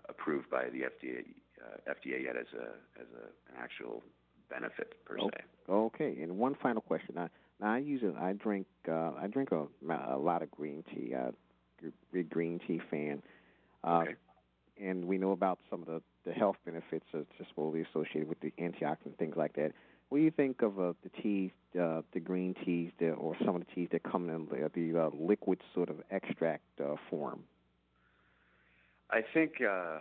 approved by the FDA uh, FDA yet as a as a, an actual benefit per Oh, se. Okay, and one final question. Now, now I use it. I drink. Uh, I drink a, a lot of green tea. Big green tea fan. Uh, Okay. And we know about some of the, the health benefits that's supposedly associated with the antioxidant things like that. What do you think of uh, the teas, uh, the green teas, that, or some of the teas that come in the, the uh, liquid sort of extract uh, form? I think uh,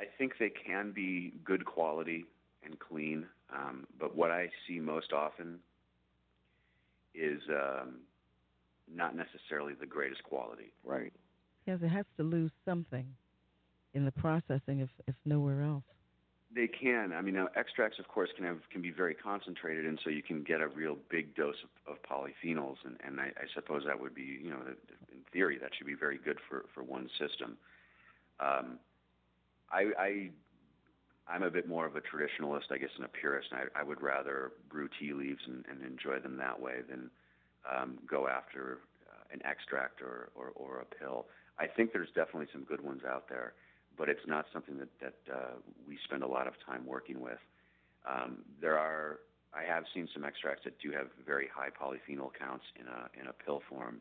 I think they can be good quality and clean, um, but what I see most often is um, not necessarily the greatest quality. Right. Because it has to lose something in the processing, if if nowhere else. They can. I mean, now, extracts, of course, can have can be very concentrated, and so you can get a real big dose of, of polyphenols, and, and I, I suppose that would be, you know, in theory, that should be very good for for one system. Um, I, I I'm a bit more of a traditionalist, I guess, and a purist. And I, I would rather brew tea leaves and, and enjoy them that way than um, go after uh, an extract or, or, or a pill. I think there's definitely some good ones out there, but it's not something that, that uh, we spend a lot of time working with. Um, there are, I have seen some extracts that do have very high polyphenol counts in a in a pill form.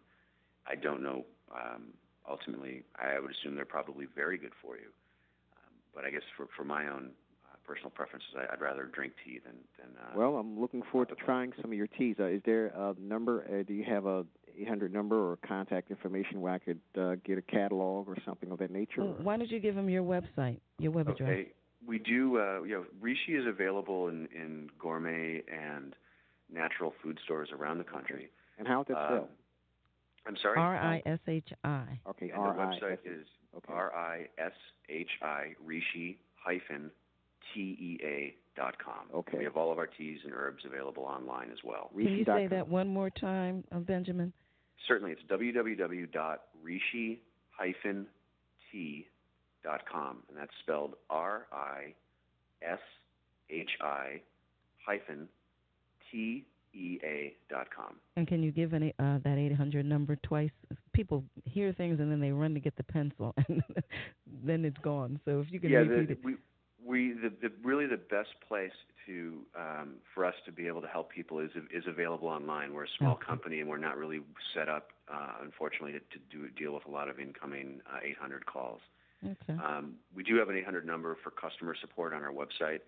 I don't know. Um, ultimately, I would assume they're probably very good for you but I guess for for my own personal preferences, I, would rather drink tea than than. Uh, well, I'm looking forward to trying some of your teas. Uh, is there a number? Uh, do you have a 800 number or contact information where I could uh, get a catalog or something of that nature? Well, why don't you give them your website, your web address? Okay, we do. Uh, you know, Rishi is available in in gourmet and natural food stores around the country. And how does that spelled? I'm sorry. R I S H I. Okay. R I. The website is R I S H I Rishi hyphen T E A dot com. Okay. We have all of our teas and herbs available online as well. Can you say that one more time, uh, Benjamin? Certainly, it's www.rishi hyphen T dot com, and that's spelled R I S H I hyphen T ea.com. And can you give any uh, that 800 number twice? People hear things and then they run to get the pencil, and then it's gone. So if you can yeah, repeat the, it. We, we the, the really the best place to um, for us to be able to help people is is available online. We're a small okay. company and we're not really set up, uh, unfortunately, to, to do deal with a lot of incoming uh, 800 calls. Okay. Um, we do have an 800 number for customer support on our website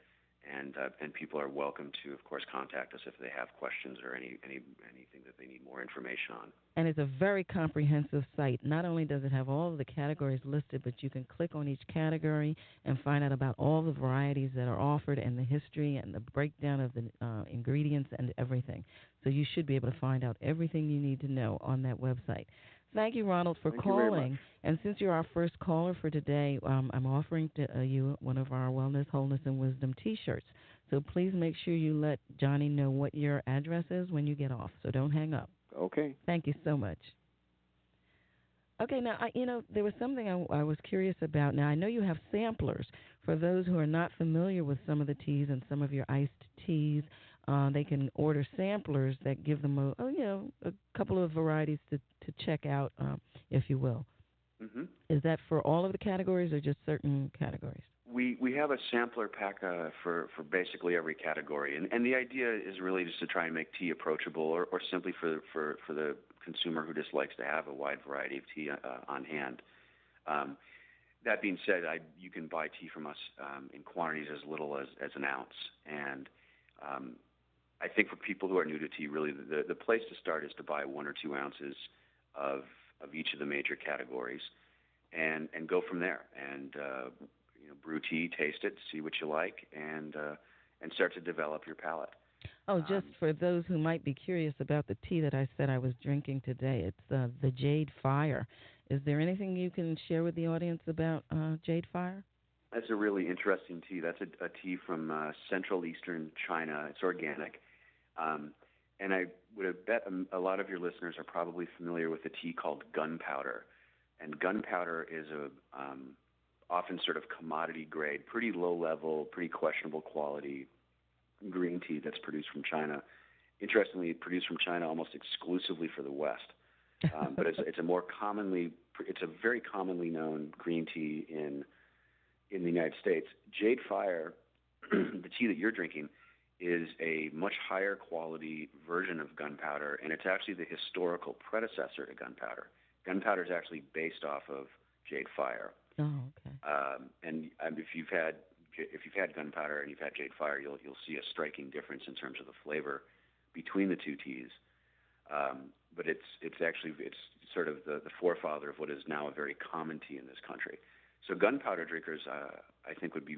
and uh, and people are welcome to, of course, contact us if they have questions or any, any anything that they need more information on. And it's a very comprehensive site. Not only does it have all of the categories listed, but you can click on each category and find out about all the varieties that are offered and the history and the breakdown of the uh, ingredients and everything. So you should be able to find out everything you need to know on that website. Thank you, Ronald, for Thank calling. And since you're our first caller for today, um, I'm offering to uh, you one of our Wellness, Wholeness, and Wisdom T-shirts. So please make sure you let Johnny know what your address is when you get off. So don't hang up. Okay. Thank you so much. Okay, now I, you know there was something I, I was curious about. Now I know you have samplers for those who are not familiar with some of the teas and some of your iced teas. Uh, they can order samplers that give them a, oh, you know, a couple of varieties to to check out, um, if you will. Mm-hmm. Is that for all of the categories or just certain categories? We we have a sampler pack uh, for for basically every category, and and the idea is really just to try and make tea approachable, or or simply for for for the consumer who just likes to have a wide variety of tea uh, on hand. Um, that being said, I, you can buy tea from us um, in quantities as little as, as an ounce, and um, I think for people who are new to tea, really the, the place to start is to buy one or two ounces of of each of the major categories, and and go from there. And uh, you know, brew tea, taste it, see what you like, and uh, and start to develop your palate. Oh, just um, for those who might be curious about the tea that I said I was drinking today, it's uh, the Jade Fire. Is there anything you can share with the audience about uh, Jade Fire? That's a really interesting tea. That's a, a tea from uh, Central Eastern China. It's organic. Um, and I would bet a lot of your listeners are probably familiar with a tea called gunpowder. And gunpowder is a um, often sort of commodity grade, pretty low level, pretty questionable quality green tea that's produced from China. Interestingly, produced from China almost exclusively for the West. Um, but it's, it's a more commonly, it's a very commonly known green tea in in the United States. Jade Fire, the tea that you're drinking, is a much higher quality version of gunpowder, and it's actually the historical predecessor to gunpowder. Gunpowder is actually based off of jade fire. Oh, okay. Um, and um, if you've had if you've had gunpowder and you've had jade fire, you'll you'll see a striking difference in terms of the flavor between the two teas. Um, but it's it's actually it's sort of the, the forefather of what is now a very common tea in this country. So gunpowder drinkers, uh, I think, would be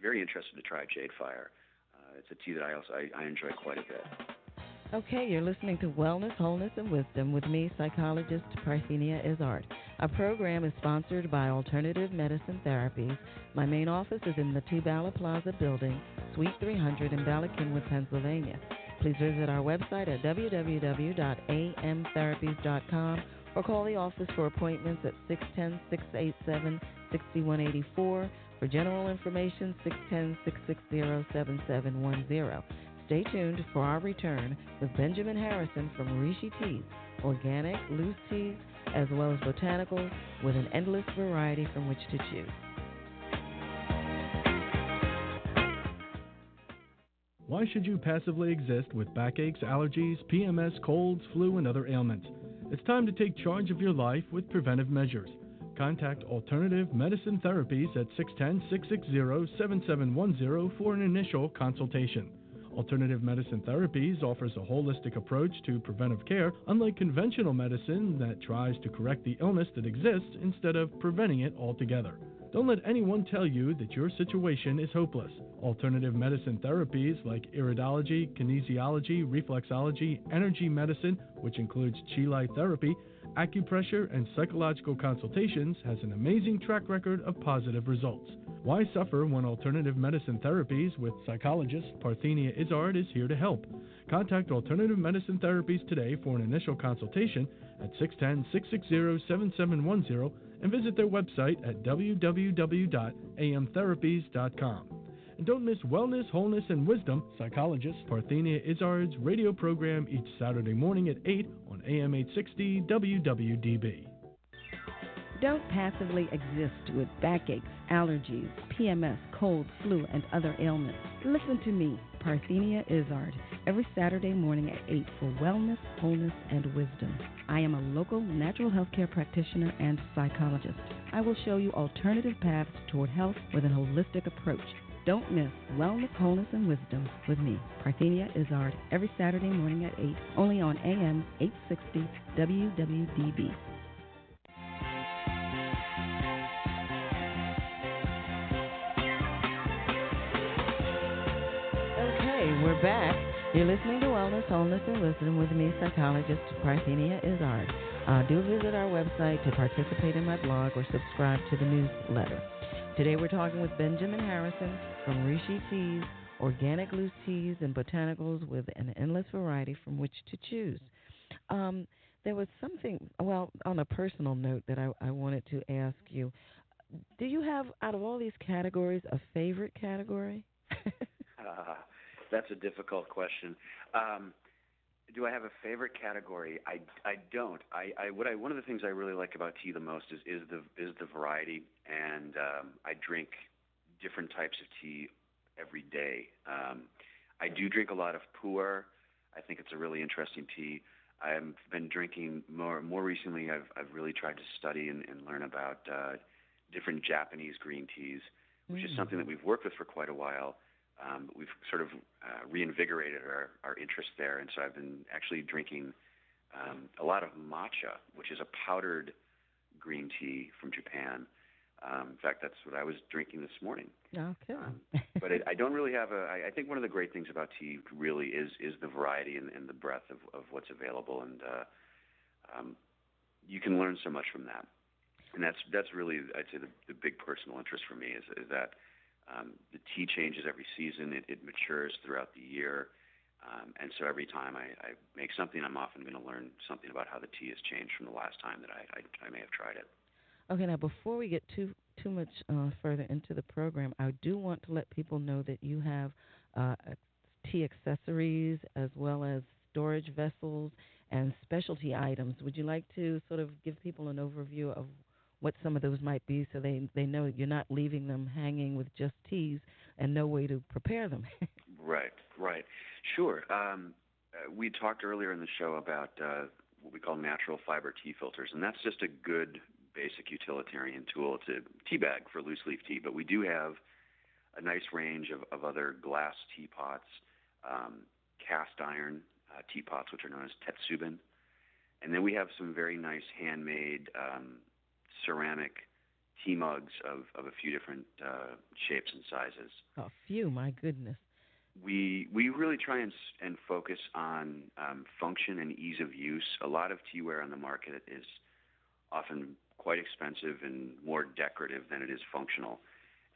very interested to try jade fire Uh, it's a tea that I also I, I enjoy quite a bit. Okay, you're listening to Wellness, Wholeness, and Wisdom with me, psychologist Parthenia Izzard. Our program is sponsored by Alternative Medicine Therapies. My main office is in the Two Bala Plaza building, Suite 300 in Bala Cynwyd, Pennsylvania. Please visit our website at www.amtherapies.com or call the office for appointments at 610 687 6184. For general information, 610 660 7710. Stay tuned for our return with Benjamin Harrison from Rishi Teas, organic, loose teas, as well as botanicals with an endless variety from which to choose. Why should you passively exist with backaches, allergies, PMS, colds, flu, and other ailments? It's time to take charge of your life with preventive measures. Contact Alternative Medicine Therapies at 610 660 7710 for an initial consultation. Alternative Medicine Therapies offers a holistic approach to preventive care, unlike conventional medicine that tries to correct the illness that exists instead of preventing it altogether. Don't let anyone tell you that your situation is hopeless. Alternative medicine therapies like iridology, kinesiology, reflexology, energy medicine, which includes chi light therapy, acupressure, and psychological consultations, has an amazing track record of positive results. Why suffer when alternative medicine therapies with psychologist Parthenia Izzard is here to help? Contact Alternative Medicine Therapies today for an initial consultation at 610 660 7710 and visit their website at www.amtherapies.com. And don't miss Wellness, Wholeness, and Wisdom, psychologist Parthenia Izzard's radio program each Saturday morning at 8 on AM 860 WWDB. Don't passively exist with backaches, allergies, PMS, cold, flu, and other ailments. Listen to me, Parthenia Izzard, every Saturday morning at 8 for wellness, wholeness, and wisdom. I am a local natural health care practitioner and psychologist. I will show you alternative paths toward health with an holistic approach. Don't miss Wellness, Wholeness, and Wisdom with me, Parthenia Izzard, every Saturday morning at 8, only on AM 860 WWDB. You're listening to Wellness, Wholeness, and Wisdom with me, psychologist Parthenia Izzard. Uh, do visit our website to participate in my blog or subscribe to the newsletter. Today we're talking with Benjamin Harrison from Rishi Teas, organic loose teas and botanicals with an endless variety from which to choose. Um, there was something, well, on a personal note that I, I wanted to ask you. Do you have, out of all these categories, a favorite category? uh, that's a difficult question. Um, do I have a favorite category? I, I don't. I, I what I one of the things I really like about tea the most is is the is the variety, and um, I drink different types of tea every day. Um, I do drink a lot of pu'er. I think it's a really interesting tea. I've been drinking more more recently. I've I've really tried to study and, and learn about uh, different Japanese green teas, which mm. is something that we've worked with for quite a while um, we've sort of uh, reinvigorated our, our interest there. And so I've been actually drinking um, a lot of matcha, which is a powdered green tea from Japan. Um, in fact, that's what I was drinking this morning. Okay. Um, but it, I don't really have a. I, I think one of the great things about tea really is is the variety and, and the breadth of, of what's available, and uh, um, you can learn so much from that. And that's that's really I'd say the, the big personal interest for me is is that um, the tea changes every season. It, it matures throughout the year. Um, and so every time I, I make something, I'm often going to learn something about how the tea has changed from the last time that I, I, I may have tried it. Okay, now before we get too too much uh, further into the program, I do want to let people know that you have uh, tea accessories as well as storage vessels and specialty items. Would you like to sort of give people an overview of what some of those might be so they they know you're not leaving them hanging with just teas and no way to prepare them. right, right. Sure. Um, uh, we talked earlier in the show about uh, what we call natural fiber tea filters, and that's just a good basic utilitarian tool. It's a tea bag for loose leaf tea, but we do have a nice range of, of other glass teapots, um, cast iron uh, teapots, which are known as tetsubin. And then we have some very nice handmade um, ceramic tea mugs of, of a few different uh, shapes and sizes. A few, my goodness. we we really try and and focus on um, function and ease of use. A lot of teaware on the market is often quite expensive and more decorative than it is functional.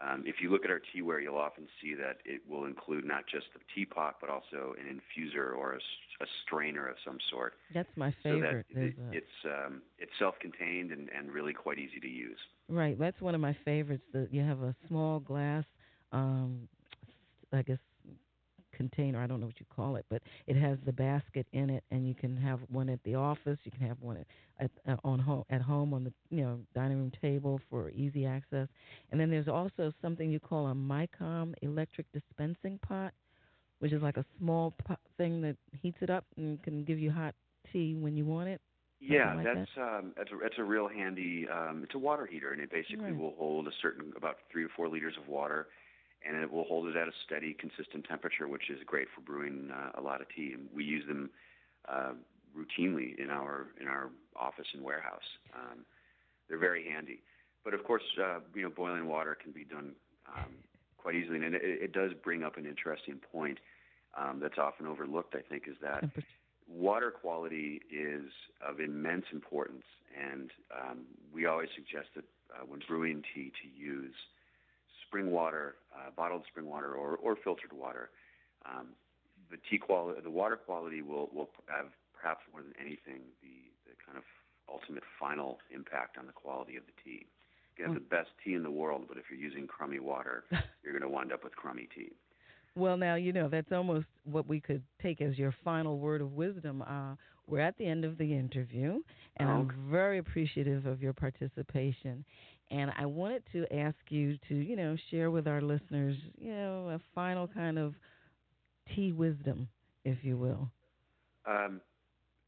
Um, if you look at our teaware, you'll often see that it will include not just the teapot, but also an infuser or a, a strainer of some sort. That's my favorite. So that it, it's um, it's self-contained and, and really quite easy to use. Right, that's one of my favorites. That you have a small glass, um, I guess container. I don't know what you call it, but it has the basket in it, and you can have one at the office. You can have one at, at uh, on home at home on the you know dining room table for easy access. And then there's also something you call a Micom electric dispensing pot, which is like a small pot thing that heats it up and can give you hot tea when you want it. Yeah, like that's that? um, that's a that's a real handy. Um, it's a water heater, and it basically right. will hold a certain about three or four liters of water and it will hold it at a steady, consistent temperature, which is great for brewing uh, a lot of tea. And we use them uh, routinely in our in our office and warehouse. Um, they're very handy. But of course, uh, you know, boiling water can be done um, quite easily, and it, it does bring up an interesting point um, that's often overlooked. I think is that water quality is of immense importance, and um, we always suggest that uh, when brewing tea to use spring water, uh, bottled spring water, or, or filtered water. Um, the tea quality, the water quality will will have perhaps more than anything the the kind of ultimate final impact on the quality of the tea. You can have the best tea in the world, but if you're using crummy water, you're going to wind up with crummy tea. Well, now you know that's almost what we could take as your final word of wisdom. Uh, we're at the end of the interview, and I'm very appreciative of your participation. And I wanted to ask you to, you know, share with our listeners, you know, a final kind of tea wisdom, if you will. Um,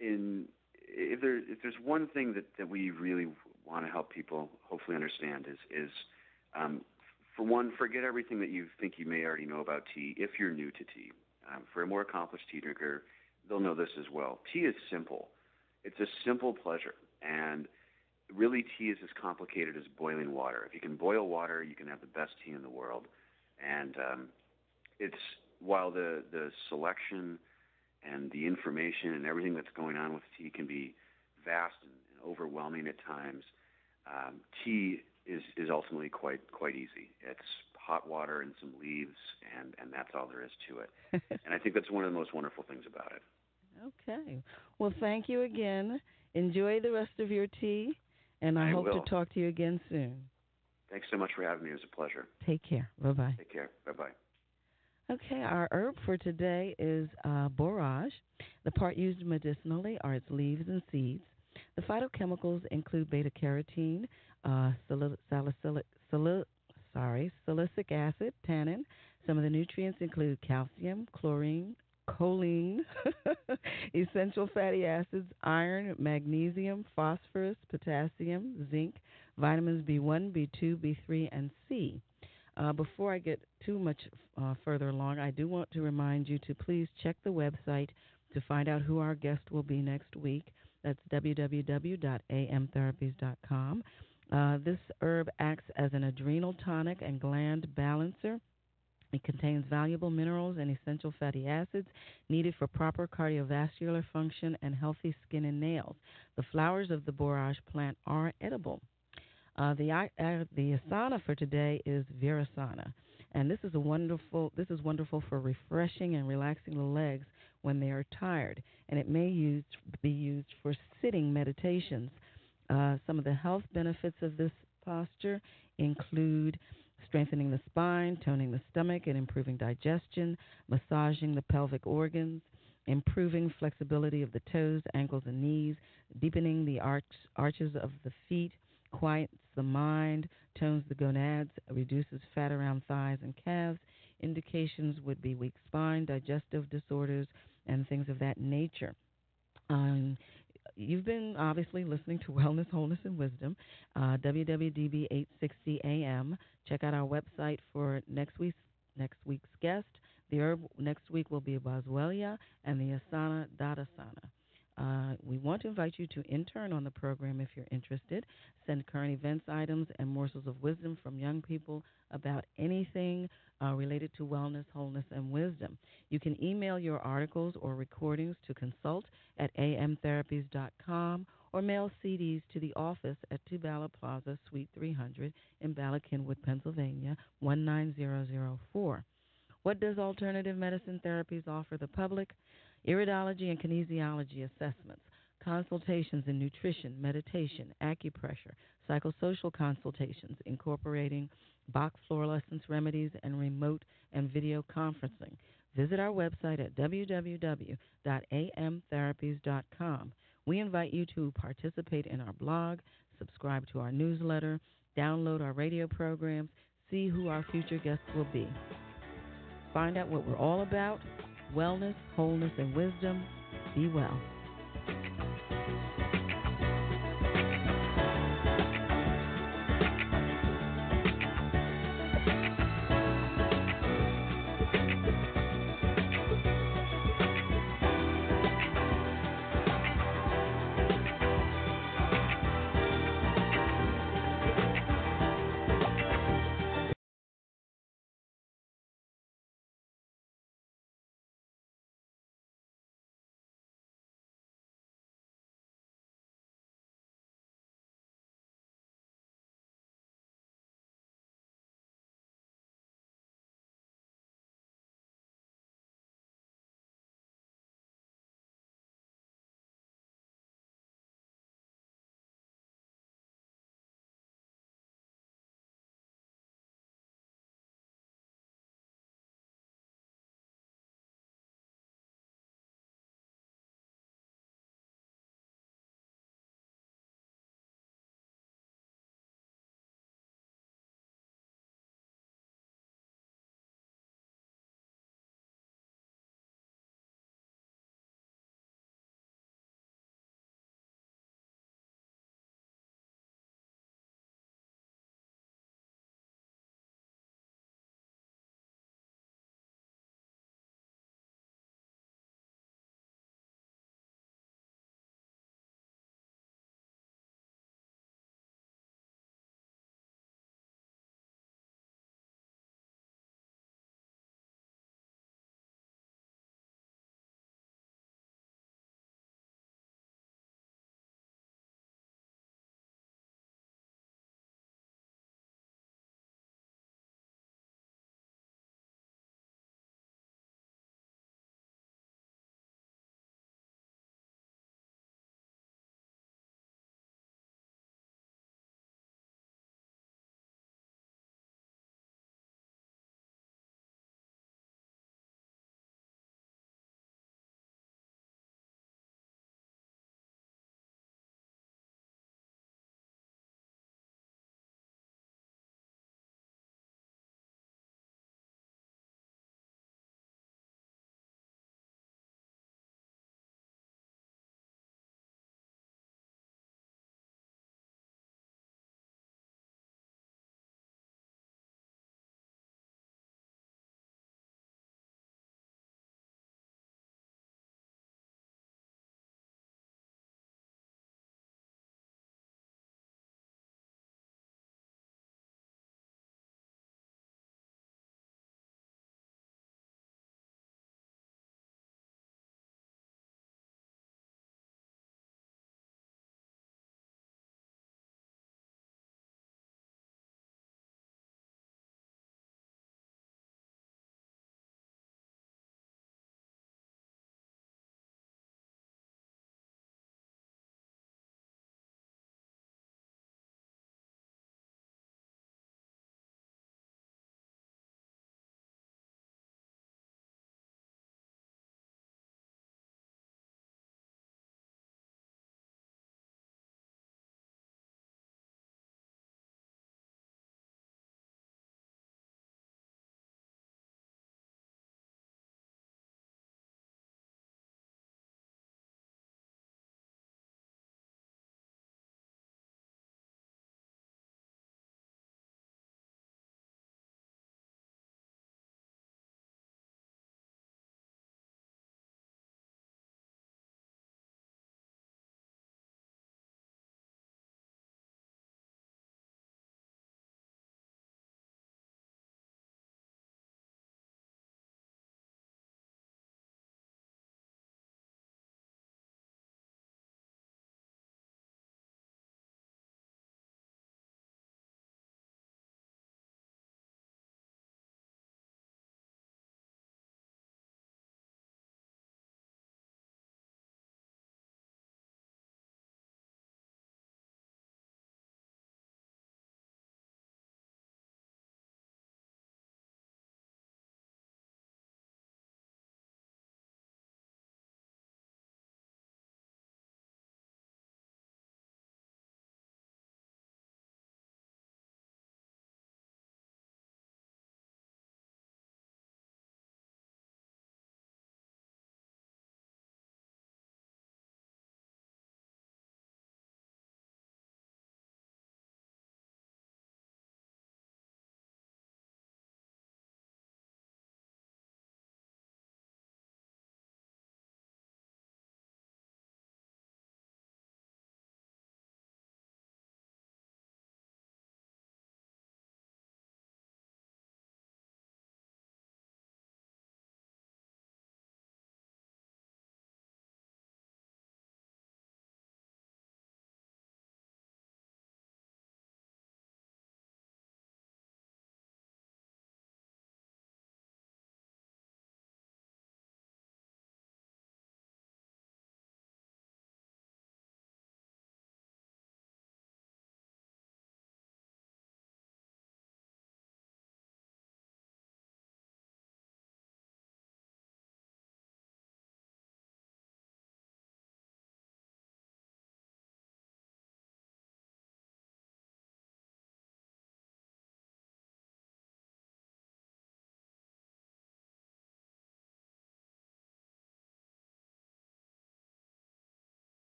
in if there if there's one thing that that we really want to help people hopefully understand is is um, for one, forget everything that you think you may already know about tea if you're new to tea. Um, for a more accomplished tea drinker, they'll know this as well. Tea is simple. It's a simple pleasure, and really tea is as complicated as boiling water. If you can boil water, you can have the best tea in the world. And um, it's while the the selection and the information and everything that's going on with tea can be vast and, and overwhelming at times, um, tea is is ultimately quite quite easy. It's hot water and some leaves, and and that's all there is to it. and I think that's one of the most wonderful things about it. Okay. Well, thank you again. Enjoy the rest of your tea, and I, I hope will. to talk to you again soon. Thanks so much for having me. It was a pleasure. Take care. Bye bye. Take care. Bye bye. Okay, our herb for today is uh, borage. The part used medicinally are its leaves and seeds. The phytochemicals include beta carotene, uh, salicylic, sorry, silicic acid, tannin. Some of the nutrients include calcium, chlorine, choline, essential fatty acids, iron, magnesium, phosphorus, potassium, zinc, vitamins B1, B2, B3, and C. Uh, before I get too much uh, further along, I do want to remind you to please check the website to find out who our guest will be next week. That's www.amtherapies.com. Uh, this herb acts as an adrenal tonic and gland balancer. It contains valuable minerals and essential fatty acids needed for proper cardiovascular function and healthy skin and nails. The flowers of the borage plant are edible. Uh, the uh, the asana for today is virasana, and this is a wonderful. This is wonderful for refreshing and relaxing the legs when they are tired, and it may used, be used for sitting meditations. Uh, some of the health benefits of this posture include strengthening the spine, toning the stomach, and improving digestion, massaging the pelvic organs, improving flexibility of the toes, ankles, and knees, deepening the arch, arches of the feet, quiets the mind, tones the gonads, reduces fat around thighs and calves. Indications would be weak spine, digestive disorders, and things of that nature. Um, you've been obviously listening to Wellness, Wholeness, and Wisdom, uh, WWDB 860 AM. Check out our website for next week's next week's guest. The herb next week will be Boswellia and the Asana Dandasana. Uh, we want to invite you to intern on the program if you're interested. Send current events items and morsels of wisdom from young people about anything uh, related to wellness, wholeness, and wisdom. You can email your articles or recordings to consult at amtherapies.com or mail CDs to the office at Two Bala Plaza, Suite 300 in Bala Cynwyd, Pennsylvania, 19004. What does alternative medicine therapies offer the public? Iridology and kinesiology assessments, consultations in nutrition, meditation, acupressure, psychosocial consultations incorporating Bach flower essence remedies and remote and video conferencing. Visit our website at www.amtherapies.com. We invite you to participate in our blog, subscribe to our newsletter, download our radio programs, see who our future guests will be. Find out what we're all about wellness, wholeness, and wisdom. Be well.